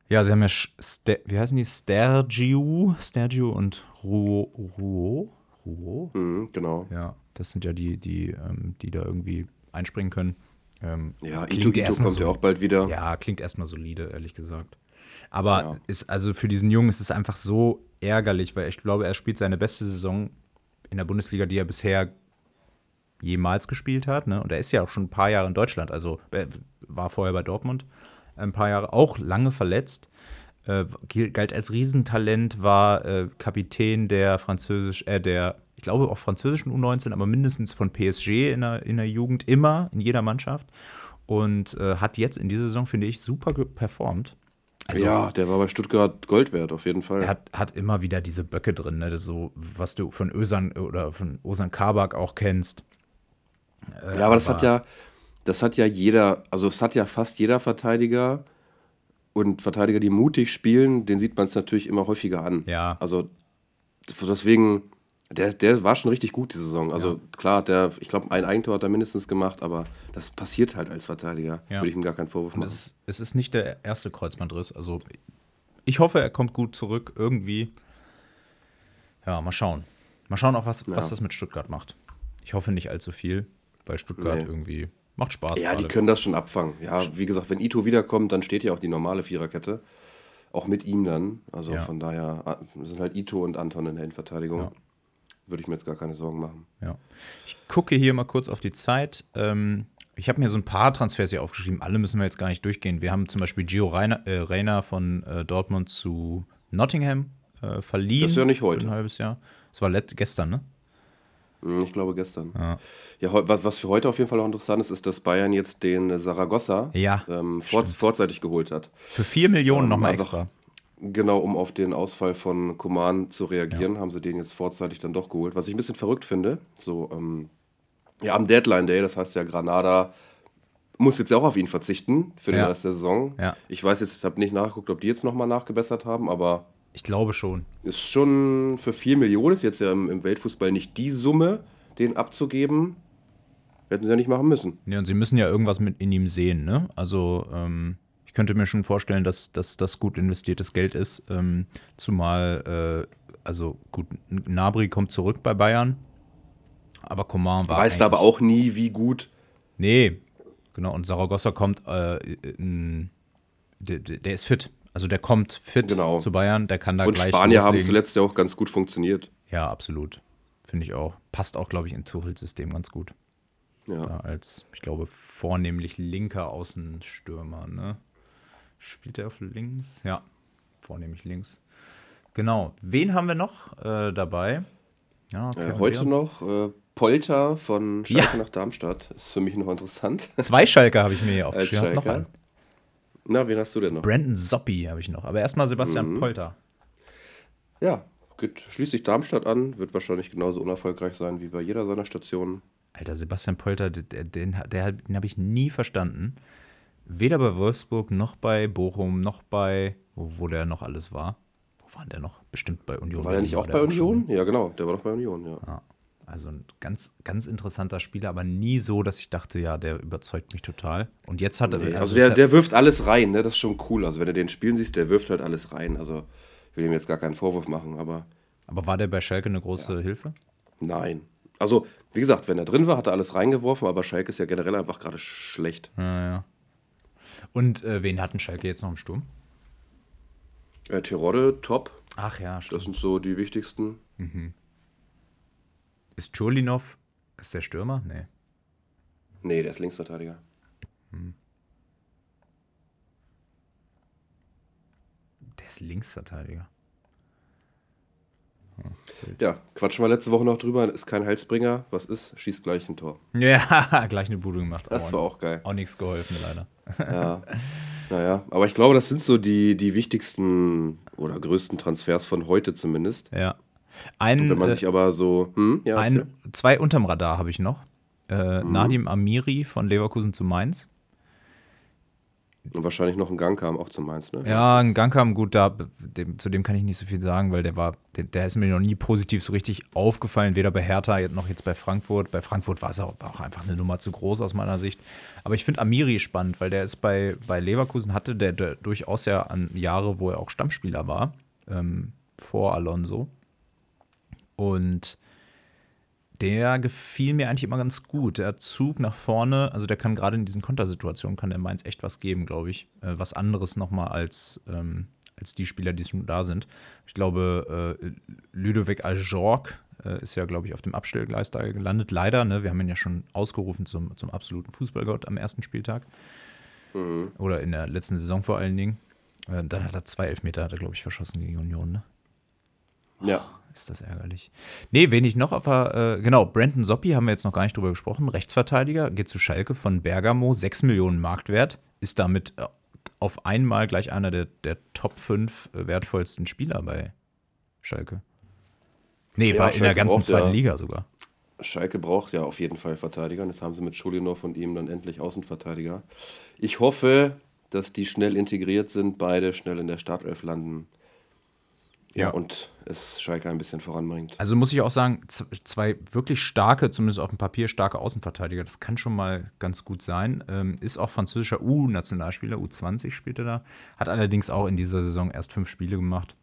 Ja, sie haben ja, Ster wie heißen die? Stergiu, Stergiu und Ruo. Ruo? Ruo? Mhm, genau. Ja, das sind ja die, die, ähm, die da irgendwie einspringen können. Ähm, ja, klingt Ito, Ito kommt so, ja auch bald wieder. Ja, klingt erstmal solide, ehrlich gesagt. Aber ja. ist, also für diesen Jungen ist es einfach so ärgerlich, weil ich glaube, er spielt seine beste Saison in der Bundesliga, die er bisher jemals gespielt hat. Ne? Und er ist ja auch schon ein paar Jahre in Deutschland, also war vorher bei Dortmund ein paar Jahre, auch lange verletzt. Äh, galt als Riesentalent, war äh, Kapitän der französisch, äh, der, ich glaube auch französischen U19, aber mindestens von PSG in der, in der Jugend, immer in jeder Mannschaft. Und äh, hat jetzt in dieser Saison, finde ich, super performt. Also, ja, der war bei Stuttgart Gold wert, auf jeden Fall. Er hat, hat immer wieder diese Böcke drin, ne? So, was du von Ösan oder von Osan Kabak auch kennst. Äh, ja, aber das hat ja, das hat ja jeder, also es hat ja fast jeder Verteidiger und Verteidiger, die mutig spielen, den sieht man es natürlich immer häufiger an. Ja. Also deswegen, der, der war schon richtig gut, die Saison. Also ja. klar, der, ich glaube, ein Eigentor hat er mindestens gemacht, aber das passiert halt als Verteidiger. Ja. Würde ich ihm gar keinen Vorwurf machen. Es, es, ist nicht der erste Kreuzbandriss. Also ich hoffe, er kommt gut zurück irgendwie. Ja, mal schauen. Mal schauen auch, was, ja. was das mit Stuttgart macht. Ich hoffe nicht allzu viel, weil Stuttgart nee. irgendwie Macht Spaß. Ja, die können das schon abfangen. Ja, wie gesagt, wenn Ito wiederkommt, dann steht ja auch die normale Viererkette. Auch mit ihm dann. Also Ja. von daher ah, sind halt Ito und Anton in der Innenverteidigung. Ja. Würde ich mir jetzt gar keine Sorgen machen. Ja. Ich gucke hier mal kurz auf die Zeit. Ähm, ich habe mir so ein paar Transfers hier aufgeschrieben. Alle müssen wir jetzt gar nicht durchgehen. Wir haben zum Beispiel Gio Reiner, äh, von äh, Dortmund zu Nottingham äh, verliehen. Das ist ja nicht heute. Für ein halbes Jahr. Das war gestern, ne? Hm, Ich glaube gestern. Ja. Ja, was, was für heute auf jeden Fall auch interessant ist, ist, dass Bayern jetzt den Saragossa Ja, ähm, vor, vorzeitig geholt hat. Für 4 Millionen Ähm, nochmal extra. Genau, um auf den Ausfall von Koman zu reagieren, haben sie den jetzt vorzeitig dann doch geholt. Was ich ein bisschen verrückt finde, so ähm, ja, am Deadline Day, das heißt ja, Granada muss jetzt ja auch auf ihn verzichten für den Ja. Rest der Saison. Ja. Ich weiß jetzt, ich habe nicht nachgeguckt, ob die jetzt nochmal nachgebessert haben, aber Ich glaube schon. ist schon für 4 Millionen, ist jetzt ja im, im Weltfußball nicht die Summe, den abzugeben. Hätten sie ja nicht machen müssen. Ja, und sie müssen ja irgendwas mit in ihm sehen, ne? Also, ähm, ich könnte mir schon vorstellen, dass, dass das gut investiertes Geld ist. Ähm, zumal, äh, also gut, Nabri kommt zurück bei Bayern. Aber Coman war. Weißt aber auch nie, wie gut. Nee, genau. Und Saragossa kommt, äh, in, der, der ist fit. Also der kommt fit Genau. zu Bayern, der kann da Und gleich Spanier haben loslegen. zuletzt ja auch ganz gut funktioniert. Ja, absolut. Finde ich auch. Passt auch, glaube ich, in Tuchels System ganz gut. Ja. Ja, als, ich glaube, vornehmlich linker Außenstürmer, ne? Spielt er auf links? Ja, vornehmlich links. Genau. Wen haben wir noch äh, dabei? Ja, Äh, heute noch äh, Polter von Schalke Ja. nach Darmstadt. Ist für mich noch interessant. Zwei Schalker habe ich mir hier aufgeschrieben. Noch einen. Na, wen hast du denn noch? Brandon Soppi habe ich noch. Aber erstmal Sebastian Mhm. Polter. Ja, geht schließlich Darmstadt an. Wird wahrscheinlich genauso unerfolgreich sein wie bei jeder seiner Stationen. Alter, Sebastian Polter, den, der, den habe ich nie verstanden. Weder bei Wolfsburg noch bei Bochum noch bei, wo, wo der noch alles war. Wo war denn der noch? Bestimmt bei Union. War der nicht auch der bei schon. Union? Ja, genau. Der war doch bei Union, ja. Ja, also ein ganz, ganz interessanter Spieler, aber nie so, dass ich dachte, ja, der überzeugt mich total. Und jetzt hat er. Nee, also also der, ja- der wirft alles rein, ne? Das ist schon cool. Also wenn du den spielen siehst, der wirft halt alles rein. Also ich will ihm jetzt gar keinen Vorwurf machen, aber aber war der bei Schalke eine große Hilfe? nein. Also, wie gesagt, wenn er drin war, hat er alles reingeworfen, aber Schalke ist ja generell einfach gerade schlecht. Ja, ja. Und äh, wen hatten Schalke jetzt noch im Sturm? Äh, Tirode, top. Ach ja, stimmt. Das sind so die wichtigsten. Ist Cholinov, ist der Stürmer? Nee. Nee, der ist Linksverteidiger. Der ist Linksverteidiger. Ja, quatschen wir letzte Woche noch drüber. Ist kein Heilsbringer. Was ist? Schießt gleich ein Tor. Ja, gleich eine Bude gemacht. Das war auch geil. auch nichts geholfen, leider. Ja. Naja, aber ich glaube, das sind so die, die wichtigsten oder größten Transfers von heute zumindest. Ja. Ein, Wenn man äh, sich aber so. Hm, ja, ein, zwei unterm Radar habe ich noch. Äh, Nadim Amiri von Leverkusen zu Mainz. Und wahrscheinlich noch ein Gang kam auch zum Mainz, ne? Ja, ein Gang kam gut, da, dem, zu dem kann ich nicht so viel sagen, weil der war, der, der ist mir noch nie positiv so richtig aufgefallen, weder bei Hertha noch jetzt bei Frankfurt. Bei Frankfurt war es auch, auch einfach eine Nummer zu groß aus meiner Sicht. Aber ich finde Amiri spannend, weil der ist bei, bei Leverkusen hatte der, der durchaus ja an Jahre, wo er auch Stammspieler war, ähm, vor Alonso. Und der gefiel mir eigentlich immer ganz gut. Der Zug nach vorne, also der kann gerade in diesen Kontersituationen, kann der Mainz echt was geben, glaube ich. Äh, was anderes nochmal als, ähm, als die Spieler, die schon da sind. Ich glaube, äh, Ludovic Ajorg äh, ist ja, glaube ich, auf dem Abstellgleis da gelandet. Leider, ne? wir haben ihn ja schon ausgerufen zum, zum absoluten Fußballgott am ersten Spieltag. Oder in der letzten Saison vor allen Dingen. Äh, dann hat er zwei Elfmeter, hat er, glaube ich, verschossen gegen Union, ne? Ja. Ist das ärgerlich. Nee, wen ich noch auf der, äh, genau, Brandon Soppi haben wir jetzt noch gar nicht drüber gesprochen. Rechtsverteidiger, geht zu Schalke von Bergamo, 6 Millionen Marktwert, ist damit äh, auf einmal gleich einer der, der Top 5 äh, wertvollsten Spieler bei Schalke. Nee, Ja, war in der Schalke ganzen zweiten ja- Liga sogar. Schalke braucht ja auf jeden Fall Verteidiger. Und jetzt haben sie mit Schulinov und ihm dann endlich Außenverteidiger. Ich hoffe, dass die schnell integriert sind, beide schnell in der Startelf landen. Ja, und es Schalke ein bisschen voranbringt. Also muss ich auch sagen, zwei wirklich starke, zumindest auf dem Papier starke Außenverteidiger, das kann schon mal ganz gut sein. Ähm, ist auch französischer U-Nationalspieler, U20 spielt er da. Hat allerdings auch in dieser Saison erst fünf Spiele gemacht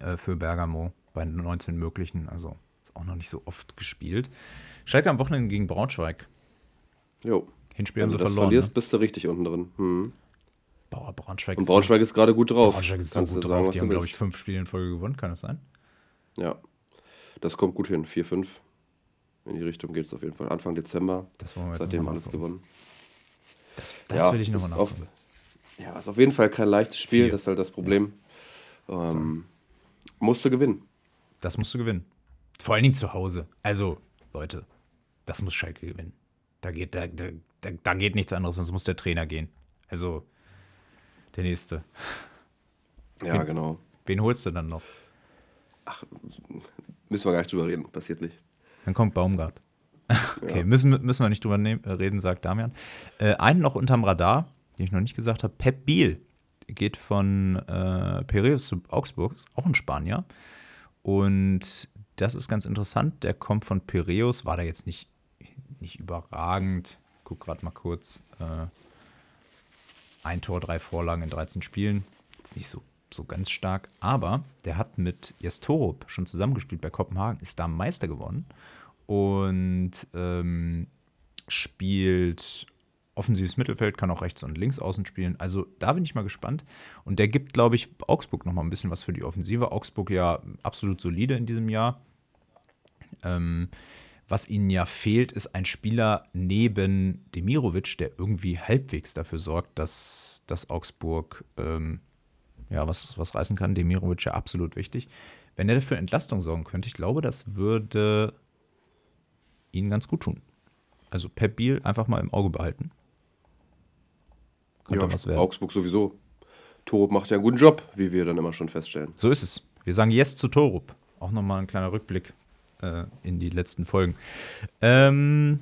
äh, für Bergamo bei 19 möglichen. Also ist auch noch nicht so oft gespielt. Schalke am Wochenende gegen Braunschweig. Jo. Hinspiel Wenn haben du sie das verloren. verlierst, Ne? bist du richtig unten drin. Hm. Boah, Braunschweig Und ist Braunschweig ist gerade gut drauf. Braunschweig ist so Kannst du gut sagen, drauf. Die du haben, glaube ich, fünf Spiele in Folge gewonnen, kann das sein? Ja, das kommt gut hin. 4-5. In die Richtung geht es auf jeden Fall. Anfang Dezember. Das wollen wir jetzt Seitdem alles nachgucken. gewonnen. Das, das Ja, will ich nochmal ist auf- nachgucken. Ja, ist auf jeden Fall kein leichtes Spiel. Vier. Das ist halt das Problem. Ähm, musste gewinnen. Das musst du gewinnen. Vor allen Dingen zu Hause. Also, Leute, das muss Schalke gewinnen. Da geht, da, da, da geht nichts anderes, sonst muss der Trainer gehen. Also, der nächste. Ja, Hin- genau. Wen holst du dann noch? Müssen wir gar nicht drüber reden. Passiert nicht. Dann kommt Baumgart. Okay, müssen, müssen wir nicht drüber nehmen, äh, reden, sagt Damian. Äh, einen noch unterm Radar, den ich noch nicht gesagt habe: Pep Biel geht von äh, Piraeus zu Augsburg, ist auch ein Spanier. Und das ist ganz interessant. Der kommt von Piraeus, war da jetzt nicht, nicht überragend. Guck gerade mal kurz. Äh, ein Tor, drei Vorlagen in 13 Spielen. Jetzt nicht so, so ganz stark. Aber der hat mit Jestorup schon zusammengespielt bei Kopenhagen, ist da Meister geworden und ähm, spielt offensives Mittelfeld, kann auch rechts und links außen spielen. Also da bin ich mal gespannt. Und der gibt, glaube ich, Augsburg noch mal ein bisschen was für die Offensive. Augsburg ja absolut solide in diesem Jahr. Ähm, was ihnen ja fehlt, ist ein Spieler neben Demirovic, der irgendwie halbwegs dafür sorgt, dass, dass Augsburg ähm, ja, was, was reißen kann. Demirovic ja absolut wichtig. Wenn er dafür Entlastung sorgen könnte, ich glaube, das würde ihnen ganz gut tun. Also Pep Biel einfach mal im Auge behalten. Könnte Ja, was werden. Augsburg sowieso. Torup macht ja einen guten Job, wie wir dann immer schon feststellen. So ist es. Wir sagen Yes zu Torup. Auch nochmal ein kleiner Rückblick äh, in die letzten Folgen. Ähm,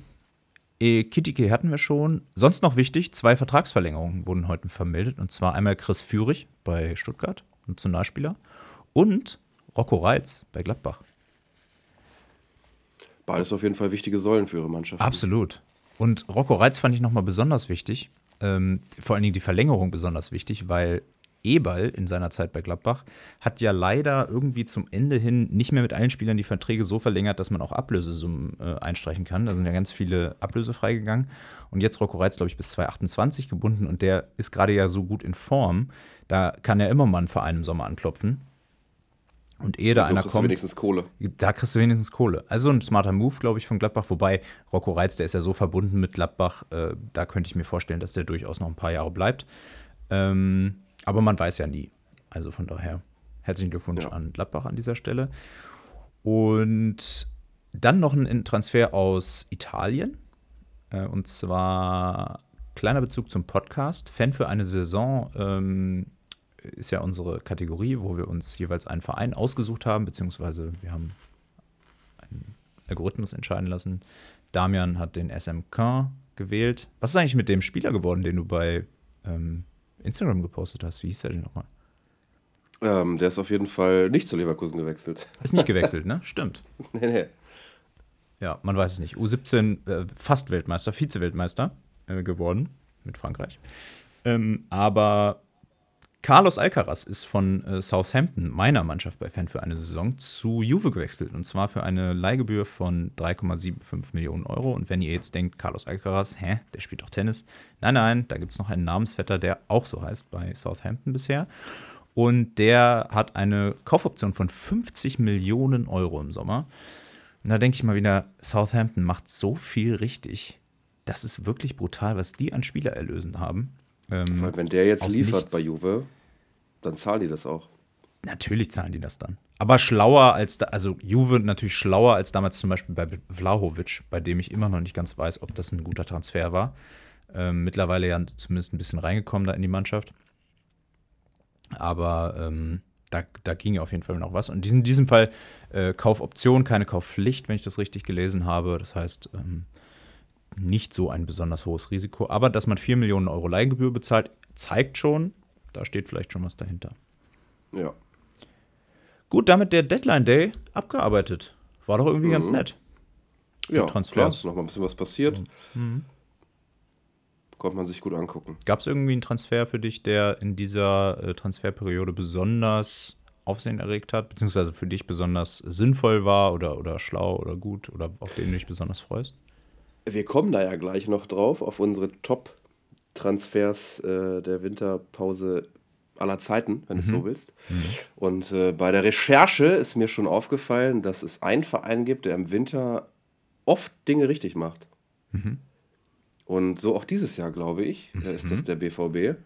eh, Kitike hatten wir schon. Sonst noch wichtig, zwei Vertragsverlängerungen wurden heute vermeldet. Und zwar einmal Chris Führig bei Stuttgart, Nationalspieler, und Rocco Reitz bei Gladbach. Beides auf jeden Fall wichtige Säulen für ihre Mannschaft. Absolut. Und Rocco Reitz fand ich nochmal besonders wichtig. Ähm, vor allen Dingen die Verlängerung besonders wichtig, weil Eberl in seiner Zeit bei Gladbach hat ja leider irgendwie zum Ende hin nicht mehr mit allen Spielern die Verträge so verlängert, dass man auch Ablösesummen äh, einstreichen kann. Da sind ja ganz viele Ablöse freigegangen. Und jetzt Rocco Reitz, glaube ich, bis 2028 gebunden und der ist gerade ja so gut in Form. Da kann er immer mal einen Verein im Sommer anklopfen. Und ehe da so einer kriegst du kommt. wenigstens Kohle. Da kriegst du wenigstens Kohle. Also ein smarter Move, glaube ich, von Gladbach. Wobei Rocco Reitz, der ist ja so verbunden mit Gladbach, äh, da könnte ich mir vorstellen, dass der durchaus noch ein paar Jahre bleibt. Ähm, aber man weiß ja nie. Also von daher herzlichen Glückwunsch Ja. an Gladbach an dieser Stelle. Und dann noch ein Transfer aus Italien. Äh, und zwar kleiner Bezug zum Podcast. Fan für eine Saison ähm, ist ja unsere Kategorie, wo wir uns jeweils einen Verein ausgesucht haben, beziehungsweise wir haben einen Algorithmus entscheiden lassen. Damian hat den SMK gewählt. Was ist eigentlich mit dem Spieler geworden, den du bei ähm, Instagram gepostet hast? Wie hieß der denn nochmal? Ähm, der ist auf jeden Fall nicht zu Leverkusen gewechselt. Ist nicht gewechselt, ne? Stimmt. nee, nee. Ja, man weiß es nicht. U17 äh, fast Weltmeister, Vize-Weltmeister äh, geworden mit Frankreich. Ähm, aber Carlos Alcaraz ist von äh, Southampton, meiner Mannschaft bei Fan für eine Saison, zu Juve gewechselt. Und zwar für eine Leihgebühr von 3,75 Millionen Euro. Und wenn ihr jetzt denkt, Carlos Alcaraz, hä, der spielt doch Tennis. Nein, nein, da gibt es noch einen Namensvetter, der auch so heißt bei Southampton bisher. Und der hat eine Kaufoption von 50 Millionen Euro im Sommer. Und da denke ich mal wieder, Southampton macht so viel richtig. Das ist wirklich brutal, was die an Spielererlösen haben. Ähm, Weil wenn der jetzt liefert nichts. bei Juve, dann zahlen die das auch. Natürlich zahlen die das dann. Aber schlauer als, da, also Juve natürlich schlauer als damals zum Beispiel bei Vlahovic, bei dem ich immer noch nicht ganz weiß, ob das ein guter Transfer war. Ähm, mittlerweile ja zumindest ein bisschen reingekommen da in die Mannschaft. Aber ähm, da, da ging ja auf jeden Fall noch was. Und in diesem Fall äh, Kaufoption, keine Kaufpflicht, wenn ich das richtig gelesen habe. Das heißt, ähm, nicht so ein besonders hohes Risiko. Aber dass man 4 Millionen Euro Leihgebühr bezahlt, zeigt schon, da steht vielleicht schon was dahinter. Ja. Gut, damit der Deadline Day abgearbeitet. War doch irgendwie ganz Mhm. nett. Ja, Transfers. klar, ist noch mal ein bisschen was passiert. Konnte man sich gut angucken. Gab es irgendwie einen Transfer für dich, der in dieser äh, Transferperiode besonders Aufsehen erregt hat, beziehungsweise für dich besonders sinnvoll war oder, oder schlau oder gut oder auf den du dich besonders freust? Wir kommen da ja gleich noch drauf, auf unsere Top-Transfers äh, der Winterpause aller Zeiten, wenn mhm. du so willst. Mhm. Und äh, bei der Recherche ist mir schon aufgefallen, dass es einen Verein gibt, der im Winter oft Dinge richtig macht. Mhm. Und so auch dieses Jahr, glaube ich, mhm. ist das der BVB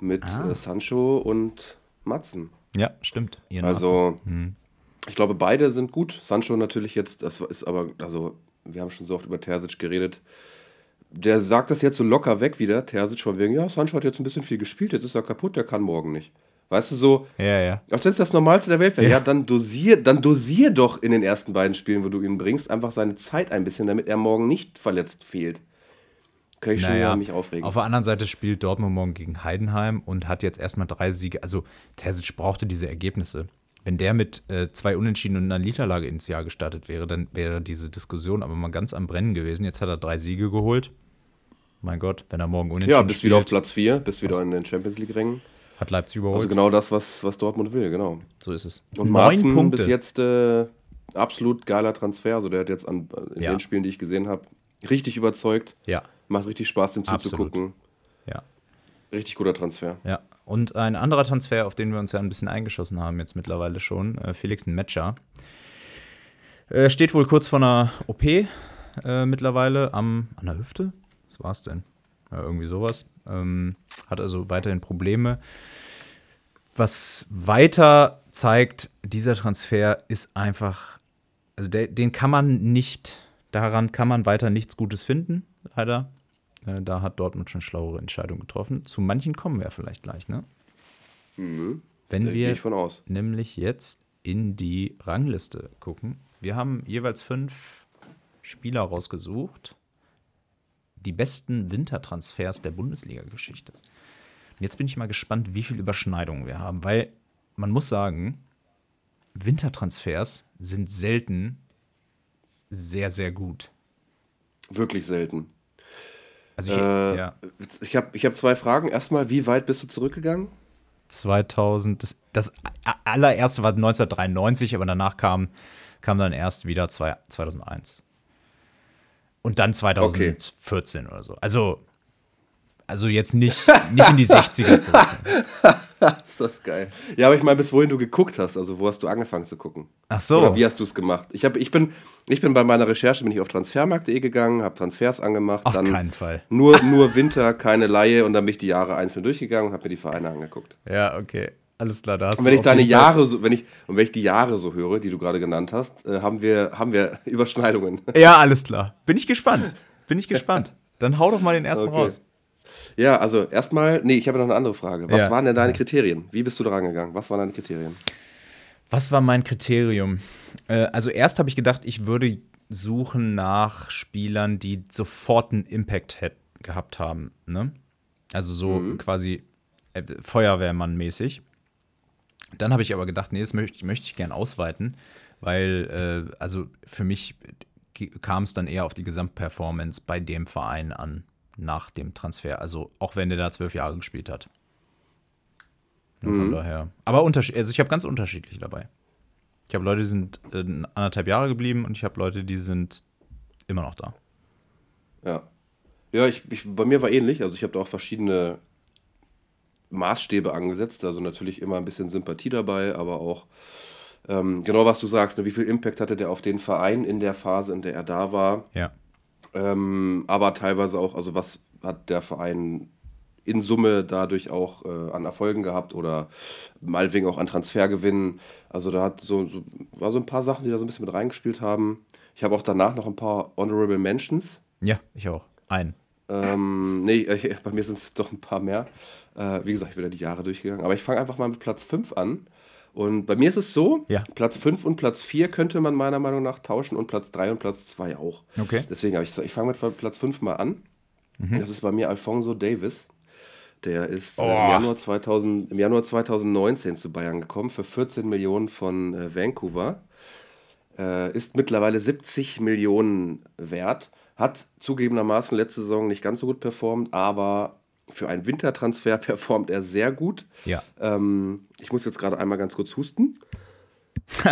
mit ah. äh, Sancho und Matzen. Ja, stimmt. Also, mhm. ich glaube, beide sind gut. Sancho natürlich jetzt, das ist aber, also, wir haben schon so oft über Terzic geredet. Der sagt das jetzt so locker weg wieder, Terzic, von wegen, ja, Sancho hat jetzt ein bisschen viel gespielt, jetzt ist er kaputt, der kann morgen nicht. Weißt du, so, ja, ja. als wenn es das Normalste der Welt wäre. Ja. ja, dann, dosier, dann dosier doch in den ersten beiden Spielen, wo du ihn bringst, einfach seine Zeit ein bisschen, damit er morgen nicht verletzt fehlt. Kann ich naja, schon mich aufregen. Auf der anderen Seite spielt Dortmund morgen gegen Heidenheim und hat jetzt erstmal drei Siege. Also Terzic brauchte diese Ergebnisse. Wenn der mit äh, zwei Unentschieden und einer Niederlage ins Jahr gestartet wäre, dann wäre diese Diskussion aber mal ganz am Brennen gewesen. Jetzt hat er drei Siege geholt. Mein Gott, wenn er morgen unentschieden Ja, bist spielt, wieder auf Platz 4, bist wieder in den Champions League-Rängen. Hat Leipzig überholt. Also genau das, was, was Dortmund will, genau. So ist es. Und Neun Punkte. bis jetzt äh, absolut geiler Transfer. Also der hat jetzt an, in ja. den Spielen, die ich gesehen habe, richtig überzeugt. Ja. Macht richtig Spaß, dem zuzugucken. Ja. Richtig guter Transfer. Ja. Und ein anderer Transfer, auf den wir uns ja ein bisschen eingeschossen haben, jetzt mittlerweile schon, äh, Felix Metscher. Äh, steht wohl kurz vor einer OP äh, mittlerweile am, an der Hüfte. Was war es denn? Ja, irgendwie sowas. Ähm, hat also weiterhin Probleme. Was weiter zeigt, dieser Transfer ist einfach, also der, den kann man nicht, daran kann man weiter nichts Gutes finden, leider. Äh, da hat Dortmund schon schlauere Entscheidungen getroffen. Zu manchen kommen wir vielleicht gleich, ne? Mhm. Wenn da wir nämlich jetzt in die Rangliste gucken. Wir haben jeweils fünf Spieler rausgesucht. Die besten Wintertransfers der Bundesliga-Geschichte. Und jetzt bin ich mal gespannt, wie viele Überschneidungen wir haben, weil man muss sagen, Wintertransfers sind selten sehr, sehr gut. Wirklich selten. Also ich, äh, ja. ich habe ich hab zwei Fragen. Erstmal, wie weit bist du zurückgegangen? 2000, das, das allererste war 1993, aber danach kam, kam dann erst wieder zwei, 2001. Und dann 2014 okay. oder so. Also also jetzt nicht, nicht in die 60er zurück. ist das geil. Ja, aber ich meine, bis wohin du geguckt hast, also wo hast du angefangen zu gucken? Ach so. Oder wie hast du es gemacht? Ich, hab, ich, bin, ich bin bei meiner Recherche bin ich auf transfermarkt.de gegangen, habe Transfers angemacht. Auf keinen Fall. Nur, nur Winter, keine Laie und dann bin ich die Jahre einzeln durchgegangen und habe mir die Vereine angeguckt. Ja, okay. Alles klar, da hast und wenn ich deine Jahre so, wenn ich, und wenn ich die Jahre so höre, die du gerade genannt hast, äh, haben, wir, haben wir Überschneidungen. Ja, alles klar. Bin ich gespannt. Bin ich gespannt. Dann hau doch mal den ersten okay. raus. Ja, also erstmal, nee, ich habe noch eine andere Frage. Was ja. waren denn deine Kriterien? Wie bist du da rangegangen? Was waren deine Kriterien? Was war mein Kriterium? Äh, also erst habe ich gedacht, ich würde suchen nach Spielern, die sofort einen Impact gehabt haben. Ne? Also so mhm. quasi äh, Feuerwehrmann-mäßig. Dann habe ich aber gedacht, nee, das möchte, möchte ich gern ausweiten, weil äh, also für mich kam es dann eher auf die Gesamtperformance bei dem Verein an nach dem Transfer. Also auch wenn der da zwölf Jahre gespielt hat. Nur von mhm. daher. Aber also ich habe ganz unterschiedlich dabei. Ich habe Leute, die sind äh, anderthalb Jahre geblieben und ich habe Leute, die sind immer noch da. Ja. Ja, ich, ich, bei mir war ähnlich. Also ich habe da auch verschiedene Maßstäbe angesetzt. Also natürlich immer ein bisschen Sympathie dabei, aber auch ähm, genau, was du sagst. Ne, wie viel Impact hatte der auf den Verein in der Phase, in der er da war? Ja. Ähm, aber teilweise auch, also was hat der Verein in Summe dadurch auch äh, an Erfolgen gehabt oder meinetwegen auch an Transfergewinnen. Also da hat so, so, war so ein paar Sachen, die da so ein bisschen mit reingespielt haben. Ich habe auch danach noch ein paar Honorable Mentions. Ja, ich auch. Ein. Ähm, nee, ich, bei mir sind es doch ein paar mehr. Äh, wie gesagt, ich bin da die Jahre durchgegangen. Aber ich fange einfach mal mit Platz 5 an. Und bei mir ist es so, ja. Platz 5 und Platz 4 könnte man meiner Meinung nach tauschen und Platz 3 und Platz 2 auch. Okay. Deswegen habe ich so, ich fange mit Platz 5 mal an. Mhm. Das ist bei mir Alfonso Davis. Der ist oh. äh, im, Januar 2000, im Januar 2019 zu Bayern gekommen für 14 Millionen von äh, Vancouver. Äh, ist mittlerweile 70 Millionen wert. Hat zugegebenermaßen letzte Saison nicht ganz so gut performt, aber für einen Wintertransfer performt er sehr gut. Ja. Ähm, ich muss jetzt gerade einmal ganz kurz husten.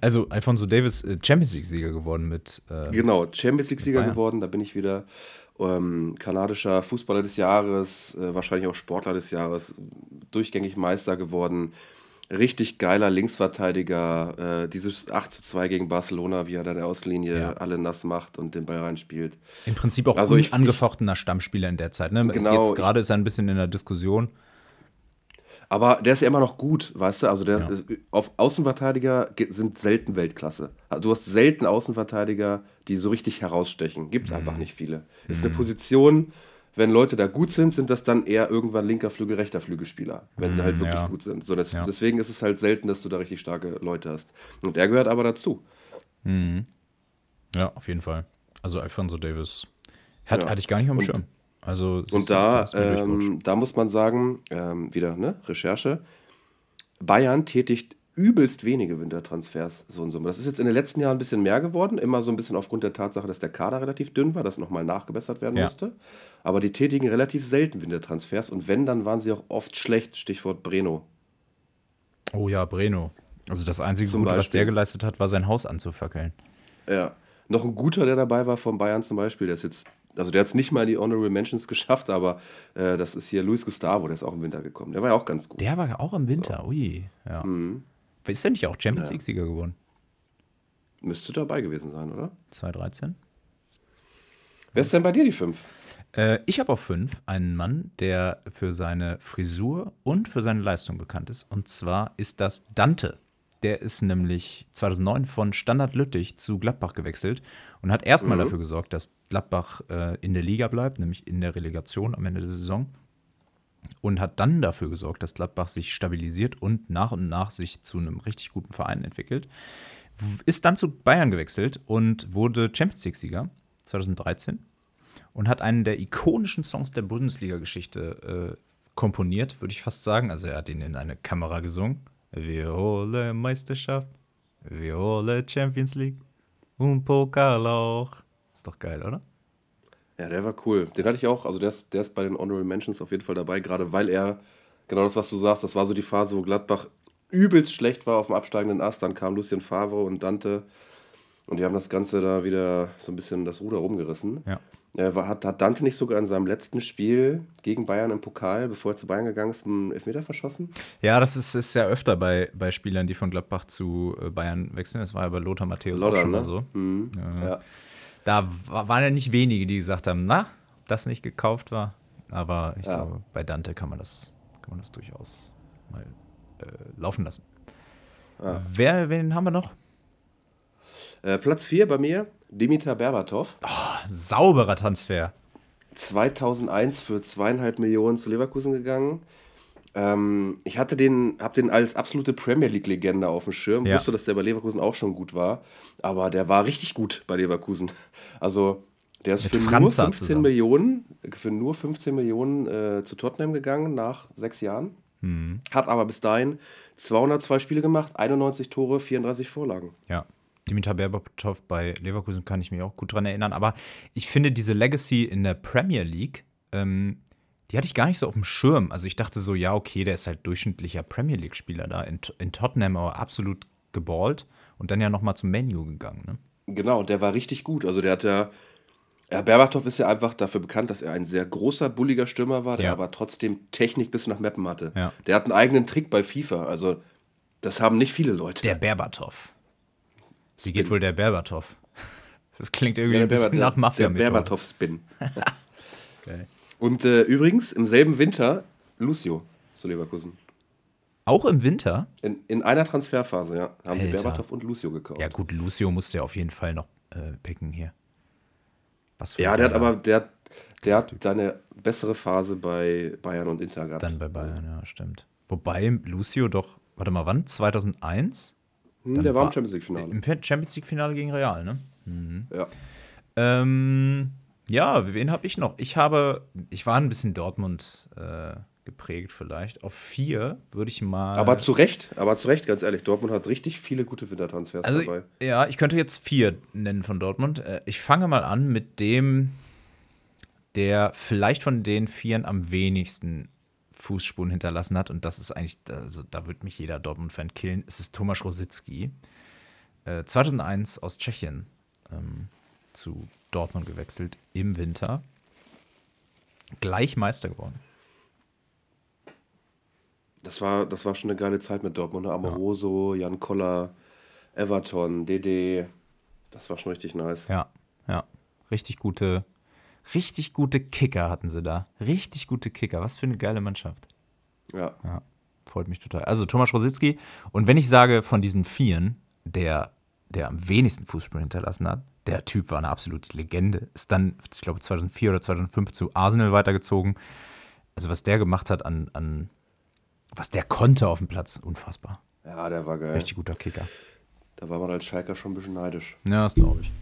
also Alfonso Davis äh, Champions League-Sieger geworden mit. Äh, genau, Champions League-Sieger geworden, da bin ich wieder. Ähm, kanadischer Fußballer des Jahres, äh, wahrscheinlich auch Sportler des Jahres, durchgängig Meister geworden. Richtig geiler Linksverteidiger. Äh, dieses 8 zu 2 gegen Barcelona, wie er da der Auslinie ja. alle nass macht und den Ball reinspielt. Im Prinzip auch also angefochtener Stammspieler in der Zeit. Ne? Genau, Jetzt gerade ist er ein bisschen in der Diskussion. Aber der ist ja immer noch gut, weißt du? Also der ja. auf Außenverteidiger sind selten Weltklasse. Also du hast selten Außenverteidiger, die so richtig herausstechen. Gibt es mhm. einfach nicht viele. Mhm. Ist eine Position, wenn Leute da gut sind, sind das dann eher irgendwann linker Flügel, rechter Flügelspieler, wenn mhm, sie halt wirklich ja. gut sind. So, das, ja. Deswegen ist es halt selten, dass du da richtig starke Leute hast. Und er gehört aber dazu. Mhm. Ja, auf jeden Fall. Also Alfonso Davis hat, hatte ich gar nicht dem Schirm. Also und da, ähm, da muss man sagen, ähm, wieder ne, Recherche, Bayern tätigt übelst wenige Wintertransfers, so in Summe. Das ist jetzt in den letzten Jahren ein bisschen mehr geworden, immer so ein bisschen aufgrund der Tatsache, dass der Kader relativ dünn war, dass nochmal nachgebessert werden ja. musste. Aber die tätigen relativ selten Wintertransfers und wenn, dann waren sie auch oft schlecht, Stichwort Breno. Oh ja, Breno. Also das einzige Gute, was der geleistet hat, war sein Haus anzufackeln. Ja. Noch ein guter, der dabei war von Bayern zum Beispiel, der ist jetzt also der hat es nicht mal in die Honorable Mentions geschafft, aber äh, das ist hier Luis Gustavo, der ist auch im Winter gekommen. Der war ja auch ganz gut. Der war auch im Winter, so. ui. Ja. Mhm. Ist der nicht auch Champions League-Sieger geworden? Müsste dabei gewesen sein, oder? 2013. Wer ist denn bei dir die 5? Äh, ich habe auf 5 einen Mann, der für seine Frisur und für seine Leistung bekannt ist. Und zwar ist das Dante. Der ist nämlich 2009 von Standard Lüttich zu Gladbach gewechselt und hat erstmal mhm. dafür gesorgt, dass Gladbach äh, in der Liga bleibt, nämlich in der Relegation am Ende der Saison. Und hat dann dafür gesorgt, dass Gladbach sich stabilisiert und nach und nach sich zu einem richtig guten Verein entwickelt. Ist dann zu Bayern gewechselt und wurde Champions League-Sieger 2013 und hat einen der ikonischen Songs der Bundesliga-Geschichte äh, komponiert, würde ich fast sagen. Also er hat ihn in eine Kamera gesungen. Wir holen Meisterschaft, wir holen Champions League und Pokal auch. Ist doch geil, oder? Ja, der war cool. Den hatte ich auch, also der ist, der ist bei den Honorable Mentions auf jeden Fall dabei, gerade weil er, genau das, was du sagst, das war so die Phase, wo Gladbach übelst schlecht war auf dem absteigenden Ast. Dann kam Lucien Favre und Dante und die haben das Ganze da wieder so ein bisschen das Ruder rumgerissen. Ja. Er war, hat, hat Dante nicht sogar in seinem letzten Spiel gegen Bayern im Pokal, bevor er zu Bayern gegangen ist, einen Elfmeter verschossen? Ja, das ist, ist ja öfter bei, bei Spielern, die von Gladbach zu äh, Bayern wechseln. Das war ja bei Lothar Matthäus auch schon ne? mal so. Mhm. Ja. ja. Da waren ja nicht wenige, die gesagt haben, na, das nicht gekauft war. Aber ich ja. glaube, bei Dante kann man das, kann man das durchaus mal äh, laufen lassen. Wer, wen haben wir noch? Äh, Platz 4 bei mir, Dimitar Berbatov. Oh, sauberer Transfer. 2001 für zweieinhalb Millionen zu Leverkusen gegangen. Ähm, ich hatte den, habe den als absolute Premier League-Legende auf dem Schirm. Ja. Wusste, dass der bei Leverkusen auch schon gut war. Aber der war richtig gut bei Leverkusen. Also, der ist Mit für Franza nur 15 zusammen. Millionen, für nur 15 Millionen äh, zu Tottenham gegangen nach sechs Jahren. Mhm. Hat aber bis dahin 202 Spiele gemacht, 91 Tore, 34 Vorlagen. Ja, Dimitar Berbatov bei Leverkusen kann ich mich auch gut dran erinnern. Aber ich finde diese Legacy in der Premier League, ähm, die hatte ich gar nicht so auf dem Schirm. Also ich dachte so, ja, okay, der ist halt durchschnittlicher Premier League-Spieler da. In, in, Tottenham aber absolut geballt und dann ja nochmal zum Menu gegangen. Ne? Genau, der war richtig gut. Also der hat ja. Ja, Berbatov ist ja einfach dafür bekannt, dass er ein sehr großer, bulliger Stürmer war, der ja. aber trotzdem Technik bis nach Mappen hatte. Ja. Der hat einen eigenen Trick bei FIFA. Also, das haben nicht viele Leute. Der Berbatov. Wie geht wohl der Berbatov? Das klingt irgendwie ja, ein bisschen Berbat, nach mafia Der Berbatov-Spin. okay. Und äh, übrigens, im selben Winter Lucio zu Leverkusen. Auch im Winter? In, in einer Transferphase, ja. Haben Alter. sie Berbatov und Lucio gekauft. Ja, gut, Lucio musste ja auf jeden Fall noch äh, picken hier. Was für ja, der hat aber der, der hat seine bessere Phase bei Bayern und Inter gehabt. Dann bei Bayern, ja, stimmt. Wobei Lucio doch, warte mal, wann? 2001? Hm, der war im Champions League-Finale. Im Champions League-Finale gegen Real, ne? Mhm. Ja. Ähm, ja, wen habe ich noch? Ich habe, ich war ein bisschen Dortmund äh, geprägt vielleicht. Auf vier würde ich mal. Aber zu Recht, aber zu Recht, ganz ehrlich. Dortmund hat richtig viele gute Wintertransfers also, dabei. Ja, ich könnte jetzt vier nennen von Dortmund. Äh, ich fange mal an mit dem, der vielleicht von den Vieren am wenigsten Fußspuren hinterlassen hat. Und das ist eigentlich, also da wird mich jeder Dortmund-Fan killen. Es ist Tomasz Rositzky. Äh, 2001 aus Tschechien ähm, zu Dortmund gewechselt im Winter. Gleich Meister geworden. Das war, das war schon eine geile Zeit mit Dortmund. Ne? Amoroso, Jan Koller, Everton, DD. Das war schon richtig nice. Ja, ja. Richtig gute, richtig gute Kicker hatten sie da. Richtig gute Kicker. Was für eine geile Mannschaft. Ja. Ja, freut mich total. Also Thomas Rositzky. Und wenn ich sage, von diesen Vieren, der, der am wenigsten Fußspuren hinterlassen hat, der Typ war eine absolute Legende. Ist dann, ich glaube, 2004 oder 2005 zu Arsenal weitergezogen. Also was der gemacht hat an, an was der konnte auf dem Platz, unfassbar. Ja, der war geil. Richtig guter Kicker. Da war man als Schalker schon ein bisschen neidisch. Ja, das glaube ich.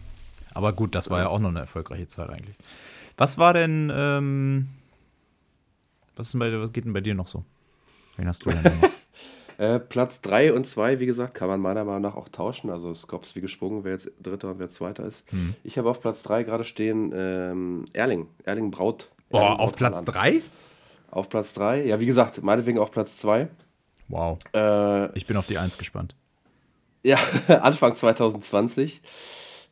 Aber gut, das war ja auch noch eine erfolgreiche Zeit eigentlich. Was war denn, ähm, was, bei, was geht denn bei dir noch so? Wen hast du denn noch? Äh, Platz 3 und 2, wie gesagt, kann man meiner Meinung nach auch tauschen. Also Skops wie gesprungen, wer jetzt Dritter und wer Zweiter ist. Ich habe auf Platz 3 gerade stehen ähm, Erling. Erling Braut. Boah, Erling auf Braut Platz Haaland. 3? Auf Platz 3. Ja, wie gesagt, meinetwegen auch Platz 2. Wow. Äh, Ich bin auf die 1 gespannt. ja, Anfang 2020.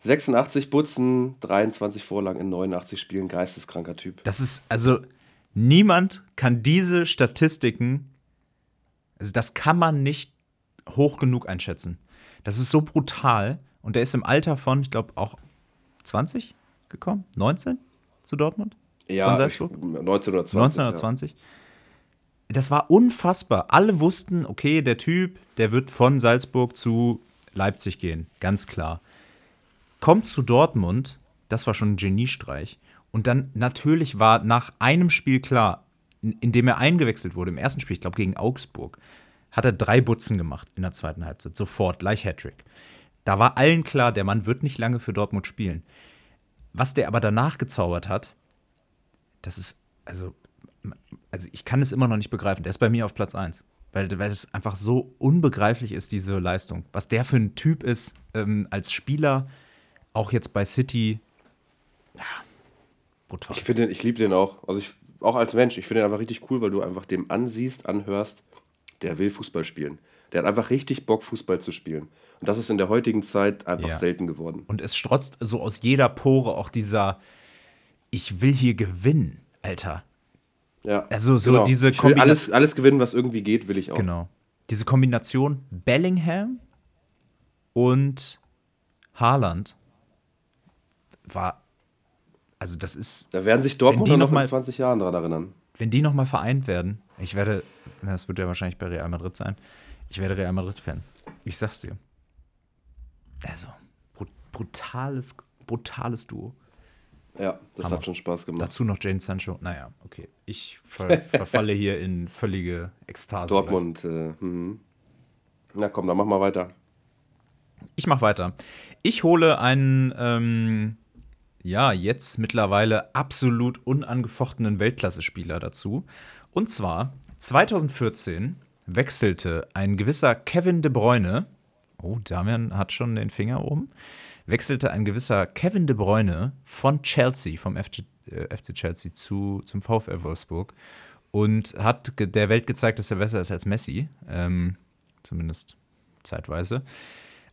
86 Butzen, 23 Vorlagen in 89 Spielen. Geisteskranker Typ. Das ist, also, niemand kann diese Statistiken, also das kann man nicht hoch genug einschätzen. Das ist so brutal. Und der ist im Alter von, ich glaube, auch 20 gekommen? 19 zu Dortmund? Ja, Von Salzburg? ich- 1920. 1920. Das war unfassbar. Alle wussten, okay, der Typ, der wird von Salzburg zu Leipzig gehen, ganz klar. Kommt zu Dortmund, das war schon ein Geniestreich. Und dann natürlich war nach einem Spiel klar, in, in dem er eingewechselt wurde, im ersten Spiel, ich glaube gegen Augsburg, hat er drei Butzen gemacht in der zweiten Halbzeit. Sofort, gleich Hattrick. Da war allen klar, der Mann wird nicht lange für Dortmund spielen. Was der aber danach gezaubert hat, das ist, also, also ich kann es immer noch nicht begreifen. Der ist bei mir auf Platz 1. Weil, weil es einfach so unbegreiflich ist, diese Leistung. Was der für ein Typ ist ähm, als Spieler, auch jetzt bei City. Ja, brutal. Ich ich liebe den auch. Also ich, auch als Mensch, ich finde den einfach richtig cool, weil du einfach dem ansiehst, anhörst, der will Fußball spielen. Der hat einfach richtig Bock, Fußball zu spielen. Und das ist in der heutigen Zeit einfach Ja. selten geworden. Und es strotzt so aus jeder Pore auch dieser, ich will hier gewinnen, Alter. Ja. Also so genau. diese ich will alles, alles gewinnen, was irgendwie geht, will ich auch. Genau. Diese Kombination Bellingham und Haaland war, also das ist, Da werden sich Dortmund die noch noch mal- in 20 Jahren dran erinnern. wenn die nochmal vereint werden, ich werde, das wird ja wahrscheinlich bei Real Madrid sein, ich werde Real Madrid-Fan. Ich sag's dir. Also, brut- brutales, brutales Duo. Ja, das Hammer. hat schon Spaß gemacht. Dazu noch Jane Sancho. Naja, okay. Ich ver verfalle hier in völlige Ekstase. Dortmund. Äh, mhm. Na komm, dann mach mal weiter. Ich mache weiter. Ich hole einen, ähm, ja, jetzt mittlerweile absolut unangefochtenen Weltklasse-Spieler dazu. Und zwar 2014 wechselte ein gewisser Kevin De Bruyne, oh, Damian hat schon den Finger oben, wechselte ein gewisser Kevin De Bruyne von Chelsea, vom FC, äh, FC Chelsea zu, zum VfL Wolfsburg und hat der Welt gezeigt, dass er besser ist als Messi, ähm, zumindest zeitweise.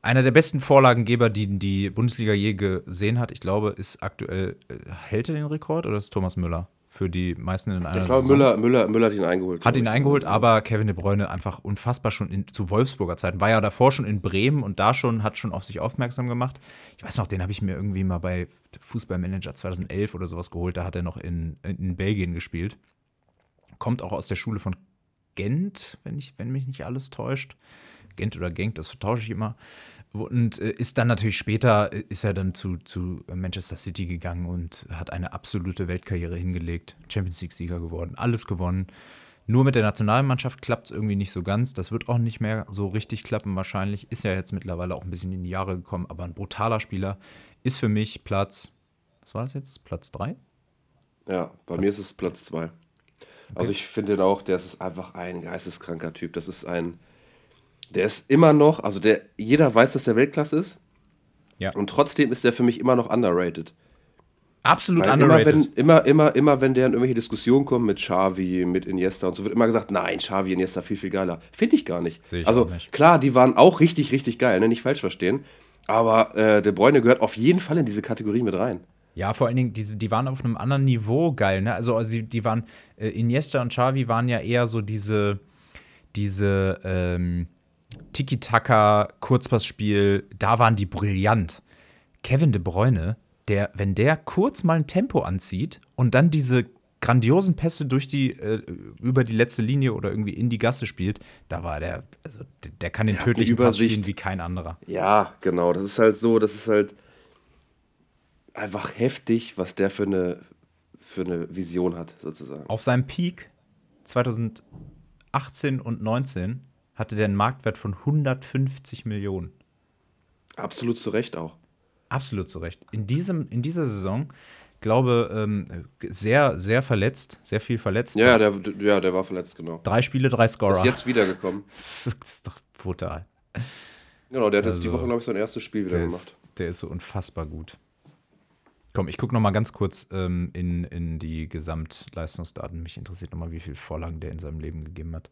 Einer der besten Vorlagengeber, die die Bundesliga je gesehen hat, ich glaube, ist aktuell, äh, hält er den Rekord oder ist Thomas Müller für die meisten in einer Ich glaube, Saison? Müller, Müller, Müller hat ihn eingeholt. Hat ihn eingeholt, aber Kevin De Bruyne einfach unfassbar schon in, zu Wolfsburger Zeiten. War ja davor schon in Bremen und da schon, hat schon auf sich aufmerksam gemacht. Ich weiß noch, den habe ich mir irgendwie mal bei Fußballmanager 2011 oder sowas geholt. Da hat er noch in, in Belgien gespielt. Kommt auch aus der Schule von Gent, wenn, ich, wenn mich nicht alles täuscht. Gent oder Genk, das vertausche ich immer. Und äh, ist dann natürlich später, äh, ist er dann zu, zu Manchester City gegangen und hat eine absolute Weltkarriere hingelegt. Champions League-Sieger geworden, alles gewonnen. Nur mit der Nationalmannschaft klappt es irgendwie nicht so ganz. Das wird auch nicht mehr so richtig klappen wahrscheinlich. Ist ja jetzt mittlerweile auch ein bisschen in die Jahre gekommen, aber ein brutaler Spieler ist für mich Platz, was war das jetzt? Platz 3? Ja, bei mir ist es Platz zwei. Also ich finde auch, der ist einfach ein geisteskranker Typ. Das ist ein, der ist immer noch, also der, jeder weiß, dass der Weltklasse ist Ja. und trotzdem ist der für mich immer noch underrated. Absolut Weil underrated. Immer wenn, immer, immer, immer, wenn der in irgendwelche Diskussionen kommt mit Xavi, mit Iniesta und so, wird immer gesagt, nein, Xavi, Iniesta viel, viel geiler. Finde ich gar nicht. Sehe ich also nicht. klar, die waren auch richtig, richtig geil, ne? nicht falsch verstehen. Aber äh, De Bruyne gehört auf jeden Fall in diese Kategorie mit rein. Ja, vor allen Dingen, die, die waren auf einem anderen Niveau geil, ne? Also, also die, die waren, äh, Iniesta und Xavi waren ja eher so diese, diese ähm, Tiki-Taka, Kurzpassspiel, da waren die brillant. Kevin De Bruyne, der, wenn der kurz mal ein Tempo anzieht und dann diese grandiosen Pässe durch die, äh, über die letzte Linie oder irgendwie in die Gasse spielt, da war der, also der, der kann den eine tödlichen Pass spielen wie kein anderer. Ja, genau. Das ist halt so, das ist halt einfach heftig, was der für eine, für eine Vision hat, sozusagen. Auf seinem Peak 2018 und 19 hatte der einen Marktwert von 150 Millionen. Absolut zu Recht auch. Absolut zu Recht. In, diesem, in dieser Saison, glaube ähm, sehr, sehr verletzt, sehr viel verletzt. Ja, der, ja, der war verletzt, genau. Drei Spiele, drei Scorer. Ist jetzt wiedergekommen. das ist doch brutal. Genau, der hat jetzt die Also, Woche, glaube ich, sein erstes Spiel wieder Der gemacht. ist, der ist so unfassbar gut. Komm, ich gucke noch mal ganz kurz ähm, in, in die Gesamtleistungsdaten. Mich interessiert noch mal, wie viele Vorlagen der in seinem Leben gegeben hat.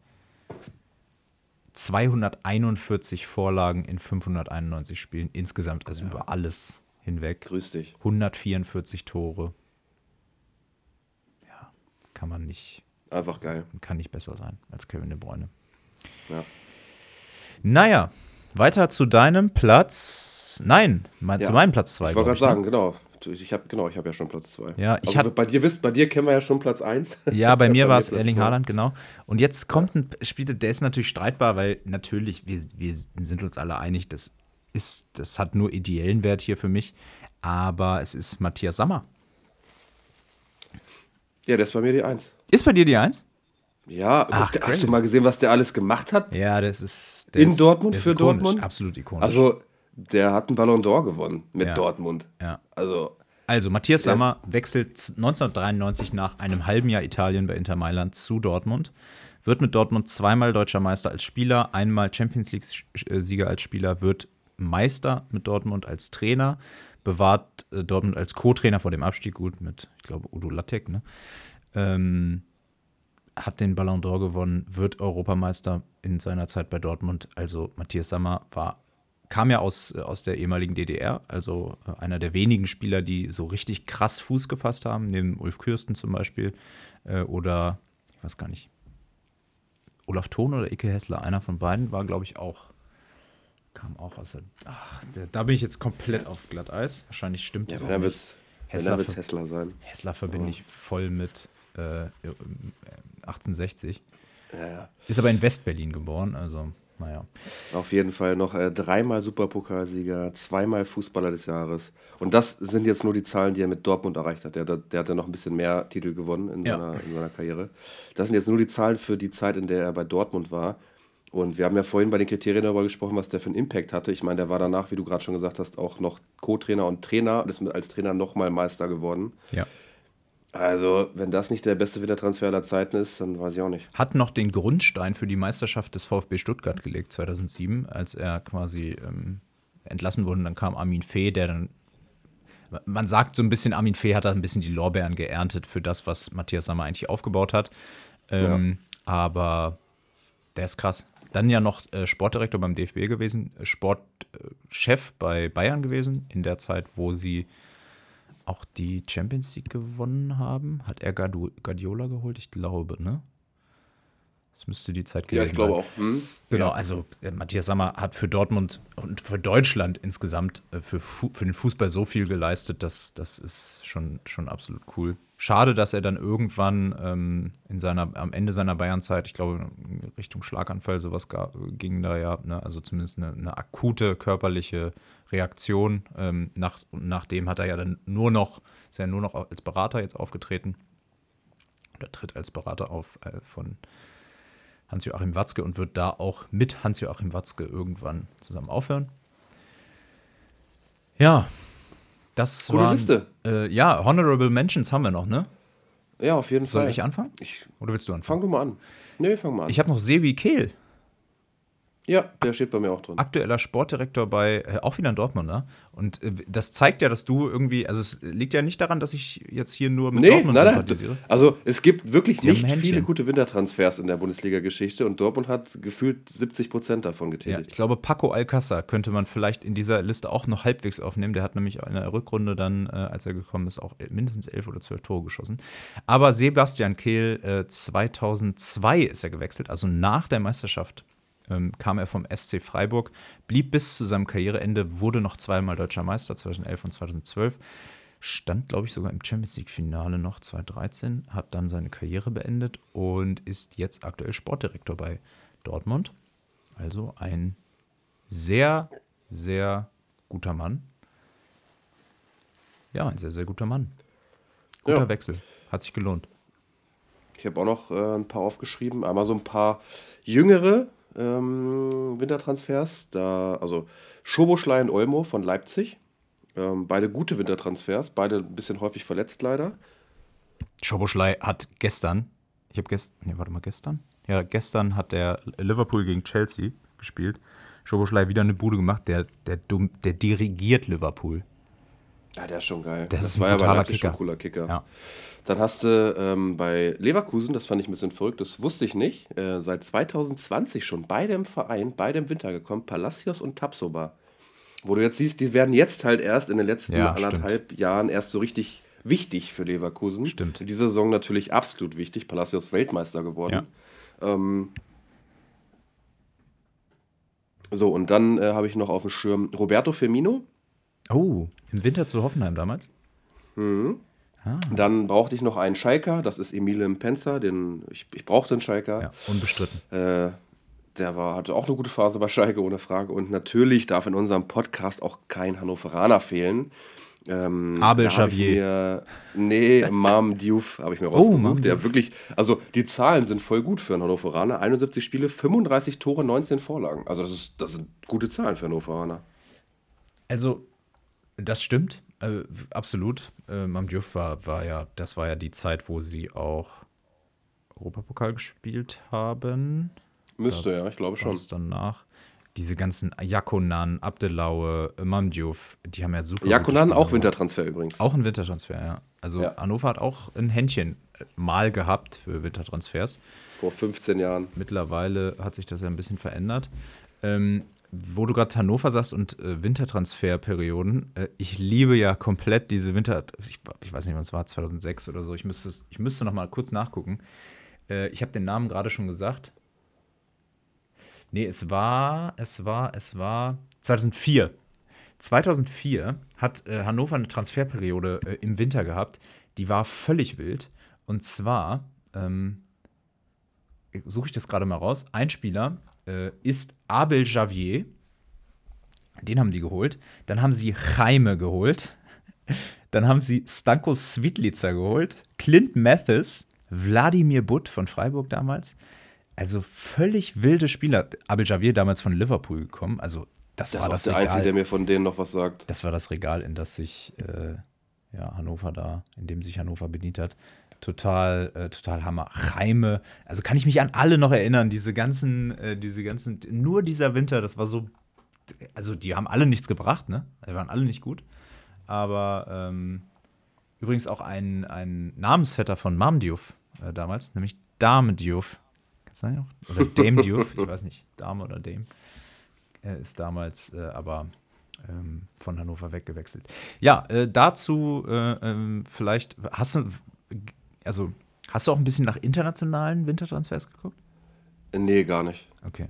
241 Vorlagen in 591 Spielen insgesamt, also über alles hinweg. Grüß dich. 144 Tore. Ja, kann man nicht, Einfach geil. kann nicht besser sein als Kevin De Bruyne. Ja. Naja, weiter zu deinem Platz. Nein, mein, Ja. zu meinem Platz 2. Ich wollte gerade sagen, genau. Ich habe genau, ich habe ja schon Platz 2. Ja, ich hab- bei dir wisst, bei dir kennen wir ja schon Platz 1. Ja, bei mir war es Erling. Haaland, genau. Und jetzt kommt ein Spieler, der ist natürlich streitbar, weil natürlich, wir, wir sind uns alle einig, das ist, das hat nur ideellen Wert hier für mich. Aber es ist Matthias Sammer. Ja, der ist bei mir die 1. Ist bei dir die Eins? Ja, Ach, hast du mal gesehen, was der alles gemacht hat? Ja, das ist. der In ist, Dortmund für ikonisch, Dortmund? Absolut ikonisch. Also, der hat einen Ballon d'Or gewonnen mit Ja. Dortmund. ja. Also, Also, Matthias Sammer wechselt 1993 nach einem halben Jahr Italien bei Inter Mailand zu Dortmund. Wird mit Dortmund zweimal deutscher Meister als Spieler, einmal Champions League-Sieger als Spieler, wird Meister mit Dortmund als Trainer, bewahrt äh, Dortmund als Co-Trainer vor dem Abstieg gut mit, ich glaube, Udo Lattek, ne? Ähm, hat den Ballon d'Or gewonnen, wird Europameister in seiner Zeit bei Dortmund. Also Matthias Sammer war, kam ja aus, äh, aus der ehemaligen DDR, also äh, einer der wenigen Spieler, die so richtig krass Fuß gefasst haben, neben Ulf Kürsten zum Beispiel äh, oder, ich weiß gar nicht, Olaf Thon oder Ike Hessler, einer von beiden war, glaube ich, auch, kam auch aus der, ach, da, bin ich jetzt komplett auf Glatteis. Wahrscheinlich stimmt ja, das auch nicht. wird es Hessler Hessler, ver- Hessler sein. Hessler verbinde ich voll mit äh, 1860. Ja, ja. Ist aber in Westberlin geboren, also naja. Auf jeden Fall noch äh, dreimal Superpokalsieger, zweimal Fußballer des Jahres. Und das sind jetzt nur die Zahlen, die er mit Dortmund erreicht hat. Der, der, hat ja noch ein bisschen mehr Titel gewonnen in, Ja. seiner, in seiner Karriere. Das sind jetzt nur die Zahlen für die Zeit, in der er bei Dortmund war. Und wir haben ja vorhin bei den Kriterien darüber gesprochen, was der für einen Impact hatte. Ich meine, der war danach, wie du gerade schon gesagt hast, auch noch Co-Trainer und Trainer, ist mit- als Trainer nochmal Meister geworden. Ja. Also, wenn das nicht der beste Wintertransfer aller Zeiten ist, dann weiß ich auch nicht. Hat noch den Grundstein für die Meisterschaft des VfB Stuttgart gelegt 2007, als er quasi ähm, entlassen wurde. Und dann kam Armin Fee, der dann man sagt so ein bisschen, Armin Fee hat da ein bisschen die Lorbeeren geerntet für das, was Matthias Sammer eigentlich aufgebaut hat. Ähm, Aber der ist krass. Dann ja noch äh, Sportdirektor beim DFB gewesen, äh, Sportchef bei Bayern gewesen, in der Zeit, wo sie auch die Champions League gewonnen haben. Hat er Guardiola geholt? Ich glaube, ne? Das müsste die Zeit gewesen Ja, ich glaube sein. auch. Hm? Genau, also äh, Matthias Sammer hat für Dortmund und für Deutschland insgesamt äh, für, für den Fußball so viel geleistet, dass das ist schon, schon absolut cool. Schade, dass er dann irgendwann ähm, in seiner, am Ende seiner Bayernzeit, ich glaube, Richtung Schlaganfall, sowas ga- ging da ja, ne? also zumindest eine, eine akute körperliche Reaktion. Ähm, nach, und nachdem hat er ja dann nur noch, ist er nur noch als Berater jetzt aufgetreten. Oder tritt als Berater auf äh, von Hans-Joachim Watzke und wird da auch mit Hans-Joachim Watzke irgendwann zusammen aufhören. Ja, das Coole waren, Liste. Äh, ja, Honorable Mentions haben wir noch, ne? Ja, auf jeden Soll Fall. ich anfangen? Ich, Oder willst du anfangen? fang du mal an. Nee, fang mal an. Ich habe noch Sebi Kehl. Ja, der steht bei mir auch drin. Aktueller Sportdirektor bei, äh, auch wieder in Dortmund, ne? Und äh, das zeigt ja, dass du irgendwie, also es liegt ja nicht daran, dass ich jetzt hier nur mit Nee, Dortmund nein, nein. sympathisiere. Also es gibt wirklich Die nicht viele gute Wintertransfers in der Bundesliga-Geschichte und Dortmund hat gefühlt 70 Prozent davon Ja, getätigt. ich glaube, Paco Alcázar könnte man vielleicht in dieser Liste auch noch halbwegs aufnehmen. Der hat nämlich in der Rückrunde dann, äh, als er gekommen ist, auch mindestens elf oder zwölf Tore geschossen. Aber Sebastian Kehl, äh, 2002 ist er gewechselt, also nach der Meisterschaft ähm, kam er vom SC Freiburg, blieb bis zu seinem Karriereende, wurde noch zweimal deutscher Meister, 2011 und 2012. Stand, glaube ich, sogar im Champions League-Finale noch 2013, hat dann seine Karriere beendet und ist jetzt aktuell Sportdirektor bei Dortmund. Also ein sehr, sehr guter Mann. Ja, ein sehr, sehr guter Mann. Guter Ja. Wechsel. Hat sich gelohnt. Ich habe auch noch äh, ein paar aufgeschrieben. Einmal so ein paar jüngere ähm, Wintertransfers. Da, also Schoboschlei und Olmo von Leipzig. Ähm, beide gute Wintertransfers, beide ein bisschen häufig verletzt leider. Schoboschlei hat gestern, ich habe gestern, nee, warte mal, gestern? Ja, gestern hat der Liverpool gegen Chelsea gespielt. Schoboschlei wieder eine Bude gemacht, der, der, der dirigiert Liverpool. Ja, der ist schon geil. Das ist ein war ja bei Leipzig schon Kicker. ein cooler Kicker. Ja. Dann hast du ähm, bei Leverkusen, das fand ich ein bisschen verrückt, das wusste ich nicht, äh, seit 2020 schon beide im Verein, beide im Winter gekommen, Palacios und Tapsoba. Wo du jetzt siehst, die werden jetzt halt erst in den letzten Ja, anderthalb Jahren erst so richtig wichtig für Leverkusen. Stimmt. In dieser Saison natürlich absolut wichtig. Palacios Weltmeister geworden. Ähm, so, und dann äh, habe ich noch auf dem Schirm Roberto Firmino. Oh, im Winter zu Hoffenheim damals? Dann brauchte ich noch einen Schalker, das ist Emile Mpenza, den ich, ich brauchte einen Schalker. Ja, unbestritten. Äh, der war, hatte auch eine gute Phase bei Schalke, ohne Frage. Und natürlich darf in unserem Podcast auch kein Hannoveraner fehlen. Ähm, Abel Xavier. Mir, nee, Mam Diouf habe ich mir Oh, rausgesucht. Mam der wirklich, also die Zahlen sind voll gut für einen Hannoveraner. 71 Spiele, 35 Tore, 19 Vorlagen. Also das, ist, das sind gute Zahlen für einen Hannoveraner. Also, das stimmt, äh, absolut. Äh, Mamdiouf war, war ja, das war ja die Zeit, wo sie auch Europapokal gespielt haben. Müsste, ja, ich glaube schon. danach. Diese ganzen Jakonan, Abdelaue, Mamdiouf, die haben ja super. Jakonan auch Wintertransfer übrigens. Auch ein Wintertransfer, ja. Also Ja. Hannover hat auch ein Händchen mal gehabt für Wintertransfers. Vor 15 Jahren. Mittlerweile hat sich das ja ein bisschen verändert. Ähm, wo du gerade Hannover sagst und äh, Wintertransferperioden, äh, ich liebe ja komplett diese Winter, ich, ich weiß nicht, wann es war, 2006 oder so, ich müsste, ich müsste noch mal kurz nachgucken. Äh, ich habe den Namen gerade schon gesagt. Nee, es war, es war, es war 2004. 2004 hat äh, Hannover eine Transferperiode äh, im Winter gehabt, die war völlig wild. Und zwar, ähm, suche ich das gerade mal raus, ein Spieler äh, ist Abel Javier. Den haben die geholt. Dann haben sie Jaime geholt. Dann haben sie Stanko Svitlica geholt. Clint Mathis, Wladimir Butt von Freiburg damals. Also völlig wilde Spieler. Abel Javier damals von Liverpool gekommen. Also das, Das war das der Regal. Einzige, der mir von denen noch was sagt. Das war das Regal, in das sich äh, ja, Hannover da, in dem sich Hannover bedient hat. Total, äh, total Hammer. Reime. Also kann ich mich an alle noch erinnern, diese ganzen, äh, diese ganzen, nur dieser Winter, das war so, also die haben alle nichts gebracht, ne? Die waren alle nicht gut. Aber ähm, übrigens auch ein, ein Namensvetter von Mam Diouf äh, damals, nämlich Dame Diouf. Kannst du sagen noch? Oder Dame Diouf, ich weiß nicht, Dame oder Dame. Ist damals äh, aber ähm, von Hannover weggewechselt. Ja, äh, dazu äh, ähm, vielleicht, hast du, also hast du auch ein bisschen nach internationalen Wintertransfers geguckt? Nee, gar nicht. Okay.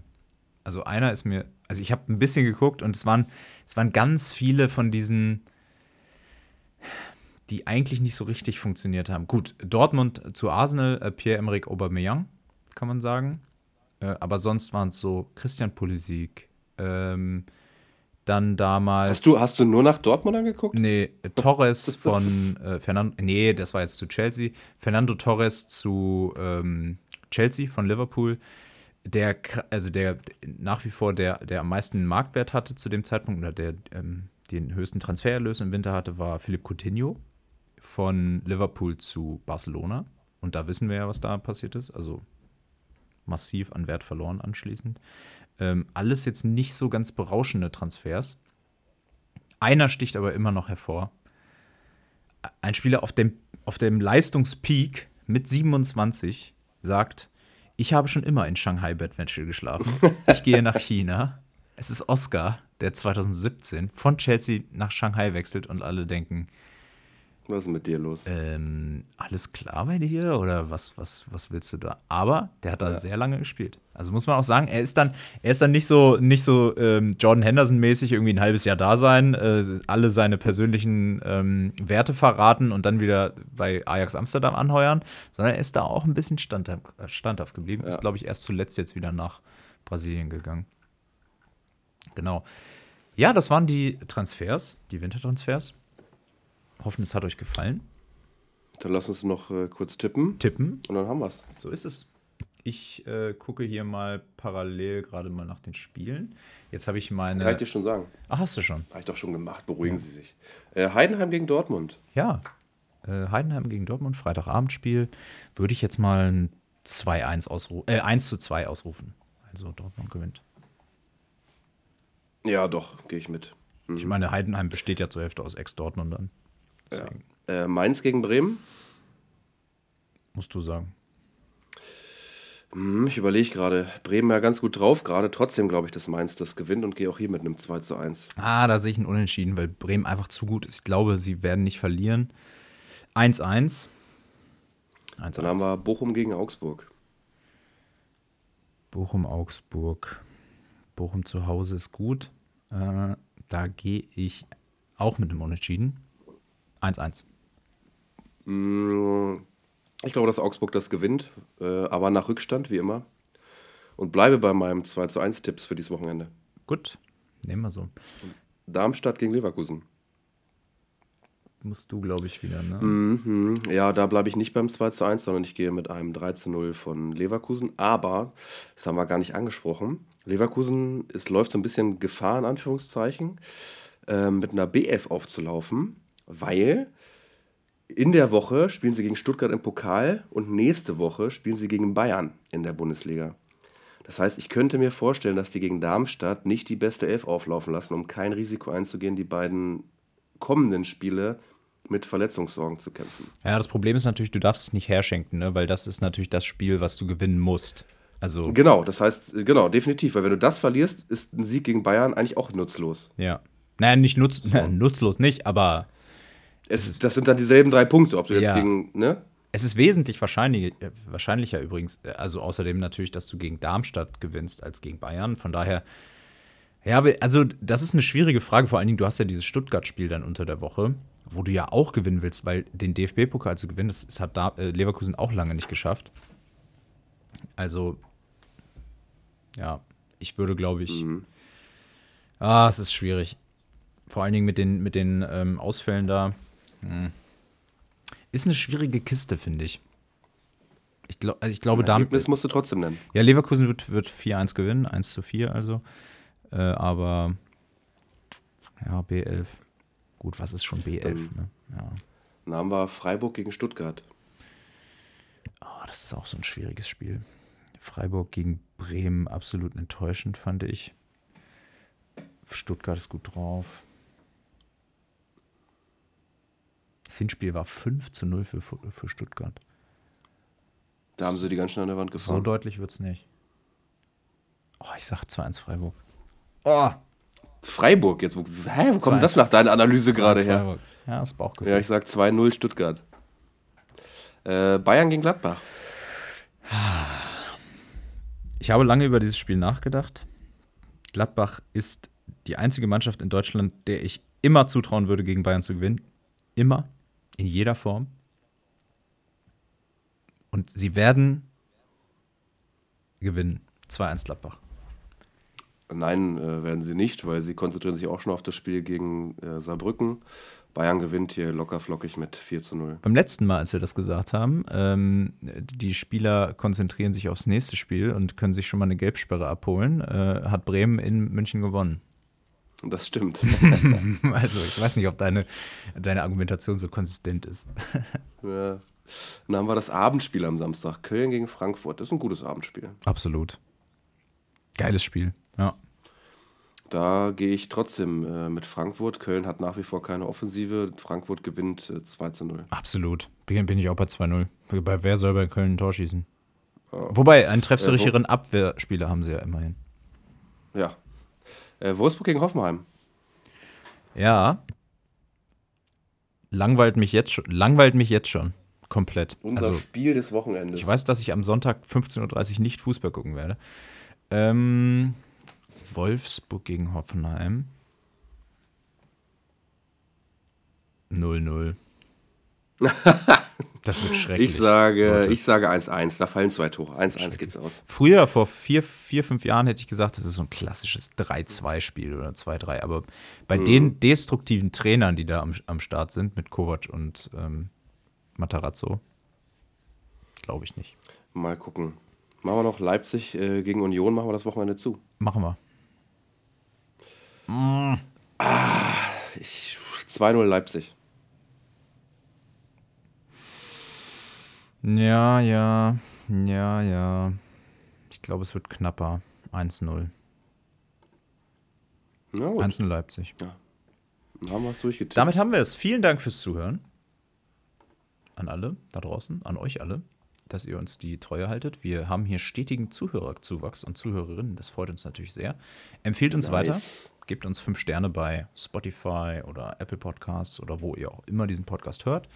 Also einer ist mir, also ich habe ein bisschen geguckt und es waren, es waren ganz viele von diesen, die eigentlich nicht so richtig funktioniert haben. Gut, Dortmund zu Arsenal, äh, Pierre-Emerick Aubameyang, kann man sagen. Äh, aber sonst waren es so Christian Pulisic, ähm, dann damals. Hast du, hast du nur nach Dortmund angeguckt? Nee, Torres von äh, Fernando. Nee, das war jetzt zu Chelsea. Fernando Torres zu ähm, Chelsea von Liverpool. Der, also der nach wie vor der, der am meisten Marktwert hatte zu dem Zeitpunkt oder der ähm, den höchsten Transfererlös im Winter hatte, war Philipp Coutinho von Liverpool zu Barcelona. Und da wissen wir ja, was da passiert ist. Also massiv an Wert verloren anschließend. Ähm, alles jetzt nicht so ganz berauschende Transfers. Einer sticht aber immer noch hervor. Ein Spieler auf dem, auf dem Leistungspeak mit 27 sagt, ich habe schon immer in Shanghai Bettwäsche geschlafen. Ich gehe nach China. Es ist Oscar, der 2017 von Chelsea nach Shanghai wechselt und alle denken, was ist mit dir los? Ähm, alles klar bei dir oder was, was, was willst du da? Aber der hat da ja. sehr lange gespielt. Also muss man auch sagen, er ist dann, er ist dann nicht so, nicht so ähm, Jordan Henderson-mäßig irgendwie ein halbes Jahr da sein, äh, alle seine persönlichen ähm, Werte verraten und dann wieder bei Ajax Amsterdam anheuern, sondern er ist da auch ein bisschen standhaft, standhaft geblieben. Ja. Ist, glaube ich, erst zuletzt jetzt wieder nach Brasilien gegangen. Genau. Ja, das waren die Transfers, die Wintertransfers. Hoffen, es hat euch gefallen. Dann lass uns noch äh, kurz tippen. Tippen. Und dann haben wir es. So ist es. Ich äh, gucke hier mal parallel gerade mal nach den Spielen. Jetzt habe ich meine. Kann ich dir schon sagen. Ach, hast du schon? Habe ich doch schon gemacht. Beruhigen ja. Sie sich. Äh, Heidenheim gegen Dortmund. Ja. Äh, Heidenheim gegen Dortmund, Freitagabendspiel. Würde ich jetzt mal ein 2-1 ausrufen. Äh, 1 zu 2 ausrufen. Also Dortmund gewinnt. Ja, doch, gehe ich mit. Mhm. Ich meine, Heidenheim besteht ja zur Hälfte aus Ex-Dortmundern. Ja. Äh, Mainz gegen Bremen? Musst du sagen. Hm, ich überlege gerade. Bremen ja ganz gut drauf, gerade trotzdem glaube ich, dass Mainz das gewinnt und gehe auch hier mit einem 2 zu 1. Ah, da sehe ich einen Unentschieden, weil Bremen einfach zu gut ist. Ich glaube, sie werden nicht verlieren. 1-1. Dann haben wir Bochum gegen Augsburg. Bochum-Augsburg. Bochum zu Hause ist gut. Äh, da gehe ich auch mit einem Unentschieden. 1-1. Mm, ich glaube, dass Augsburg das gewinnt, äh, aber nach Rückstand, wie immer. Und bleibe bei meinem 2 zu 1 Tipps für dieses Wochenende. Gut, nehmen wir so. Darmstadt gegen Leverkusen. Musst du, glaube ich, wieder, ne? Mhm, ja, da bleibe ich nicht beim 2 zu 1, sondern ich gehe mit einem 3 zu 0 von Leverkusen. Aber, das haben wir gar nicht angesprochen, Leverkusen, es läuft so ein bisschen Gefahr, in Anführungszeichen, äh, mit einer BF aufzulaufen weil in der Woche spielen sie gegen Stuttgart im Pokal und nächste Woche spielen sie gegen Bayern in der Bundesliga. Das heißt, ich könnte mir vorstellen, dass die gegen Darmstadt nicht die beste Elf auflaufen lassen, um kein Risiko einzugehen, die beiden kommenden Spiele mit Verletzungssorgen zu kämpfen. Ja, das Problem ist natürlich, du darfst es nicht herschenken, ne? weil das ist natürlich das Spiel, was du gewinnen musst. Also genau, das heißt, genau, definitiv, weil wenn du das verlierst, ist ein Sieg gegen Bayern eigentlich auch nutzlos. Ja. Naja, nicht nutz, so. nutzlos nicht, aber es ist, das sind dann dieselben drei Punkte, ob du jetzt ja. gegen, ne? Es ist wesentlich wahrscheinlich, äh, wahrscheinlicher übrigens, äh, also außerdem natürlich, dass du gegen Darmstadt gewinnst als gegen Bayern. Von daher, ja, also das ist eine schwierige Frage. Vor allen Dingen, du hast ja dieses Stuttgart-Spiel dann unter der Woche, wo du ja auch gewinnen willst, weil den DFB-Pokal zu gewinnen, das, das hat da, äh, Leverkusen auch lange nicht geschafft. Also, ja, ich würde, glaube ich, mhm. ah, es ist schwierig. Vor allen Dingen mit den, mit den ähm, Ausfällen da. Hm. Ist eine schwierige Kiste, finde ich. Ich, glaub, also ich glaube, damit. Ergebnis musst du trotzdem nennen. Ja, Leverkusen wird, wird 4-1 gewinnen, 1 zu 4 also. Äh, aber ja, B11. Gut, was ist schon B11? ne? ja. Dann haben wir Freiburg gegen Stuttgart. Oh, das ist auch so ein schwieriges Spiel. Freiburg gegen Bremen absolut enttäuschend, fand ich. Stuttgart ist gut drauf. Das Hinspiel war 5 zu 0 für, für Stuttgart. Da haben sie die ganz schnell an der Wand gefahren. So deutlich wird es nicht. Oh, ich sag 2-1 Freiburg. Oh. Freiburg, jetzt, wo, hä, wo kommt das nach deiner Analyse gerade her? Ja, das Bauchgefühl. Ja, ich sag 2-0 Stuttgart. Äh, Bayern gegen Gladbach. Ich habe lange über dieses Spiel nachgedacht. Gladbach ist die einzige Mannschaft in Deutschland, der ich immer zutrauen würde, gegen Bayern zu gewinnen. Immer in jeder Form. Und sie werden gewinnen. 2-1 Gladbach. Nein, äh, werden sie nicht, weil sie konzentrieren sich auch schon auf das Spiel gegen äh, Saarbrücken. Bayern gewinnt hier locker flockig mit 4 zu 0. Beim letzten Mal, als wir das gesagt haben, ähm, die Spieler konzentrieren sich aufs nächste Spiel und können sich schon mal eine Gelbsperre abholen, äh, hat Bremen in München gewonnen. Das stimmt. also ich weiß nicht, ob deine, deine Argumentation so konsistent ist. ja. Dann haben wir das Abendspiel am Samstag. Köln gegen Frankfurt. Das ist ein gutes Abendspiel. Absolut. Geiles Spiel. Ja. Da gehe ich trotzdem äh, mit Frankfurt. Köln hat nach wie vor keine Offensive. Frankfurt gewinnt äh, 2 zu 0. Absolut. Bin, bin ich auch bei 2-0. Bei wer soll bei Köln ein Tor schießen? Wobei, einen treffsicheren Abwehrspieler haben sie ja immerhin. Ja. Äh, Wolfsburg gegen Hoffenheim. Ja. Langweilt mich jetzt schon. Langweilt mich jetzt schon. Komplett. Unser also, Spiel des Wochenendes. ich weiß, dass ich am Sonntag 15.30 Uhr nicht Fußball gucken werde. Ähm, Wolfsburg gegen Hoffenheim. 0-0. Das wird schrecklich. Ich sage, Leute. ich sage 1-1. Da fallen zwei Tore. 1-1 geht's aus. Früher, vor vier, vier, fünf Jahren, hätte ich gesagt, das ist so ein klassisches 3-2-Spiel oder 2-3. Aber bei Mhm. den destruktiven Trainern, die da am, am Start sind, mit Kovac und ähm, Matarazzo, glaube ich nicht. Mal gucken. Machen wir noch Leipzig äh, gegen Union, machen wir das Wochenende zu. Machen wir. Ich, 2-0 Leipzig. Ja, ja, ja, ja. Ich glaube, es wird knapper. 1-0. Na gut, 1-0 Leipzig. dann haben wir es durchgetippt. Damit haben wir es. Vielen Dank fürs Zuhören. An alle da draußen, an euch alle, dass ihr uns die Treue haltet. Wir haben hier stetigen Zuhörerzuwachs und Zuhörerinnen. Das freut uns natürlich sehr. Empfehlt uns weiter. Nice. Gebt uns fünf Sterne bei Spotify oder Apple Podcasts oder wo ihr auch immer diesen Podcast hört.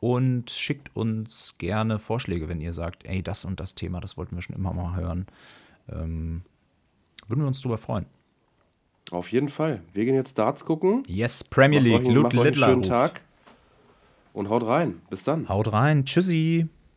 Und schickt uns gerne Vorschläge, wenn ihr sagt, ey, das und das Thema, das wollten wir schon immer mal hören. Ähm, würden wir uns drüber freuen. Auf jeden Fall. Wir gehen jetzt Darts gucken. Yes, Premier Macht League. euch, einen- Lud macht euch einen schönen ruft. Tag. Und haut rein. Bis dann. Haut rein. Tschüssi.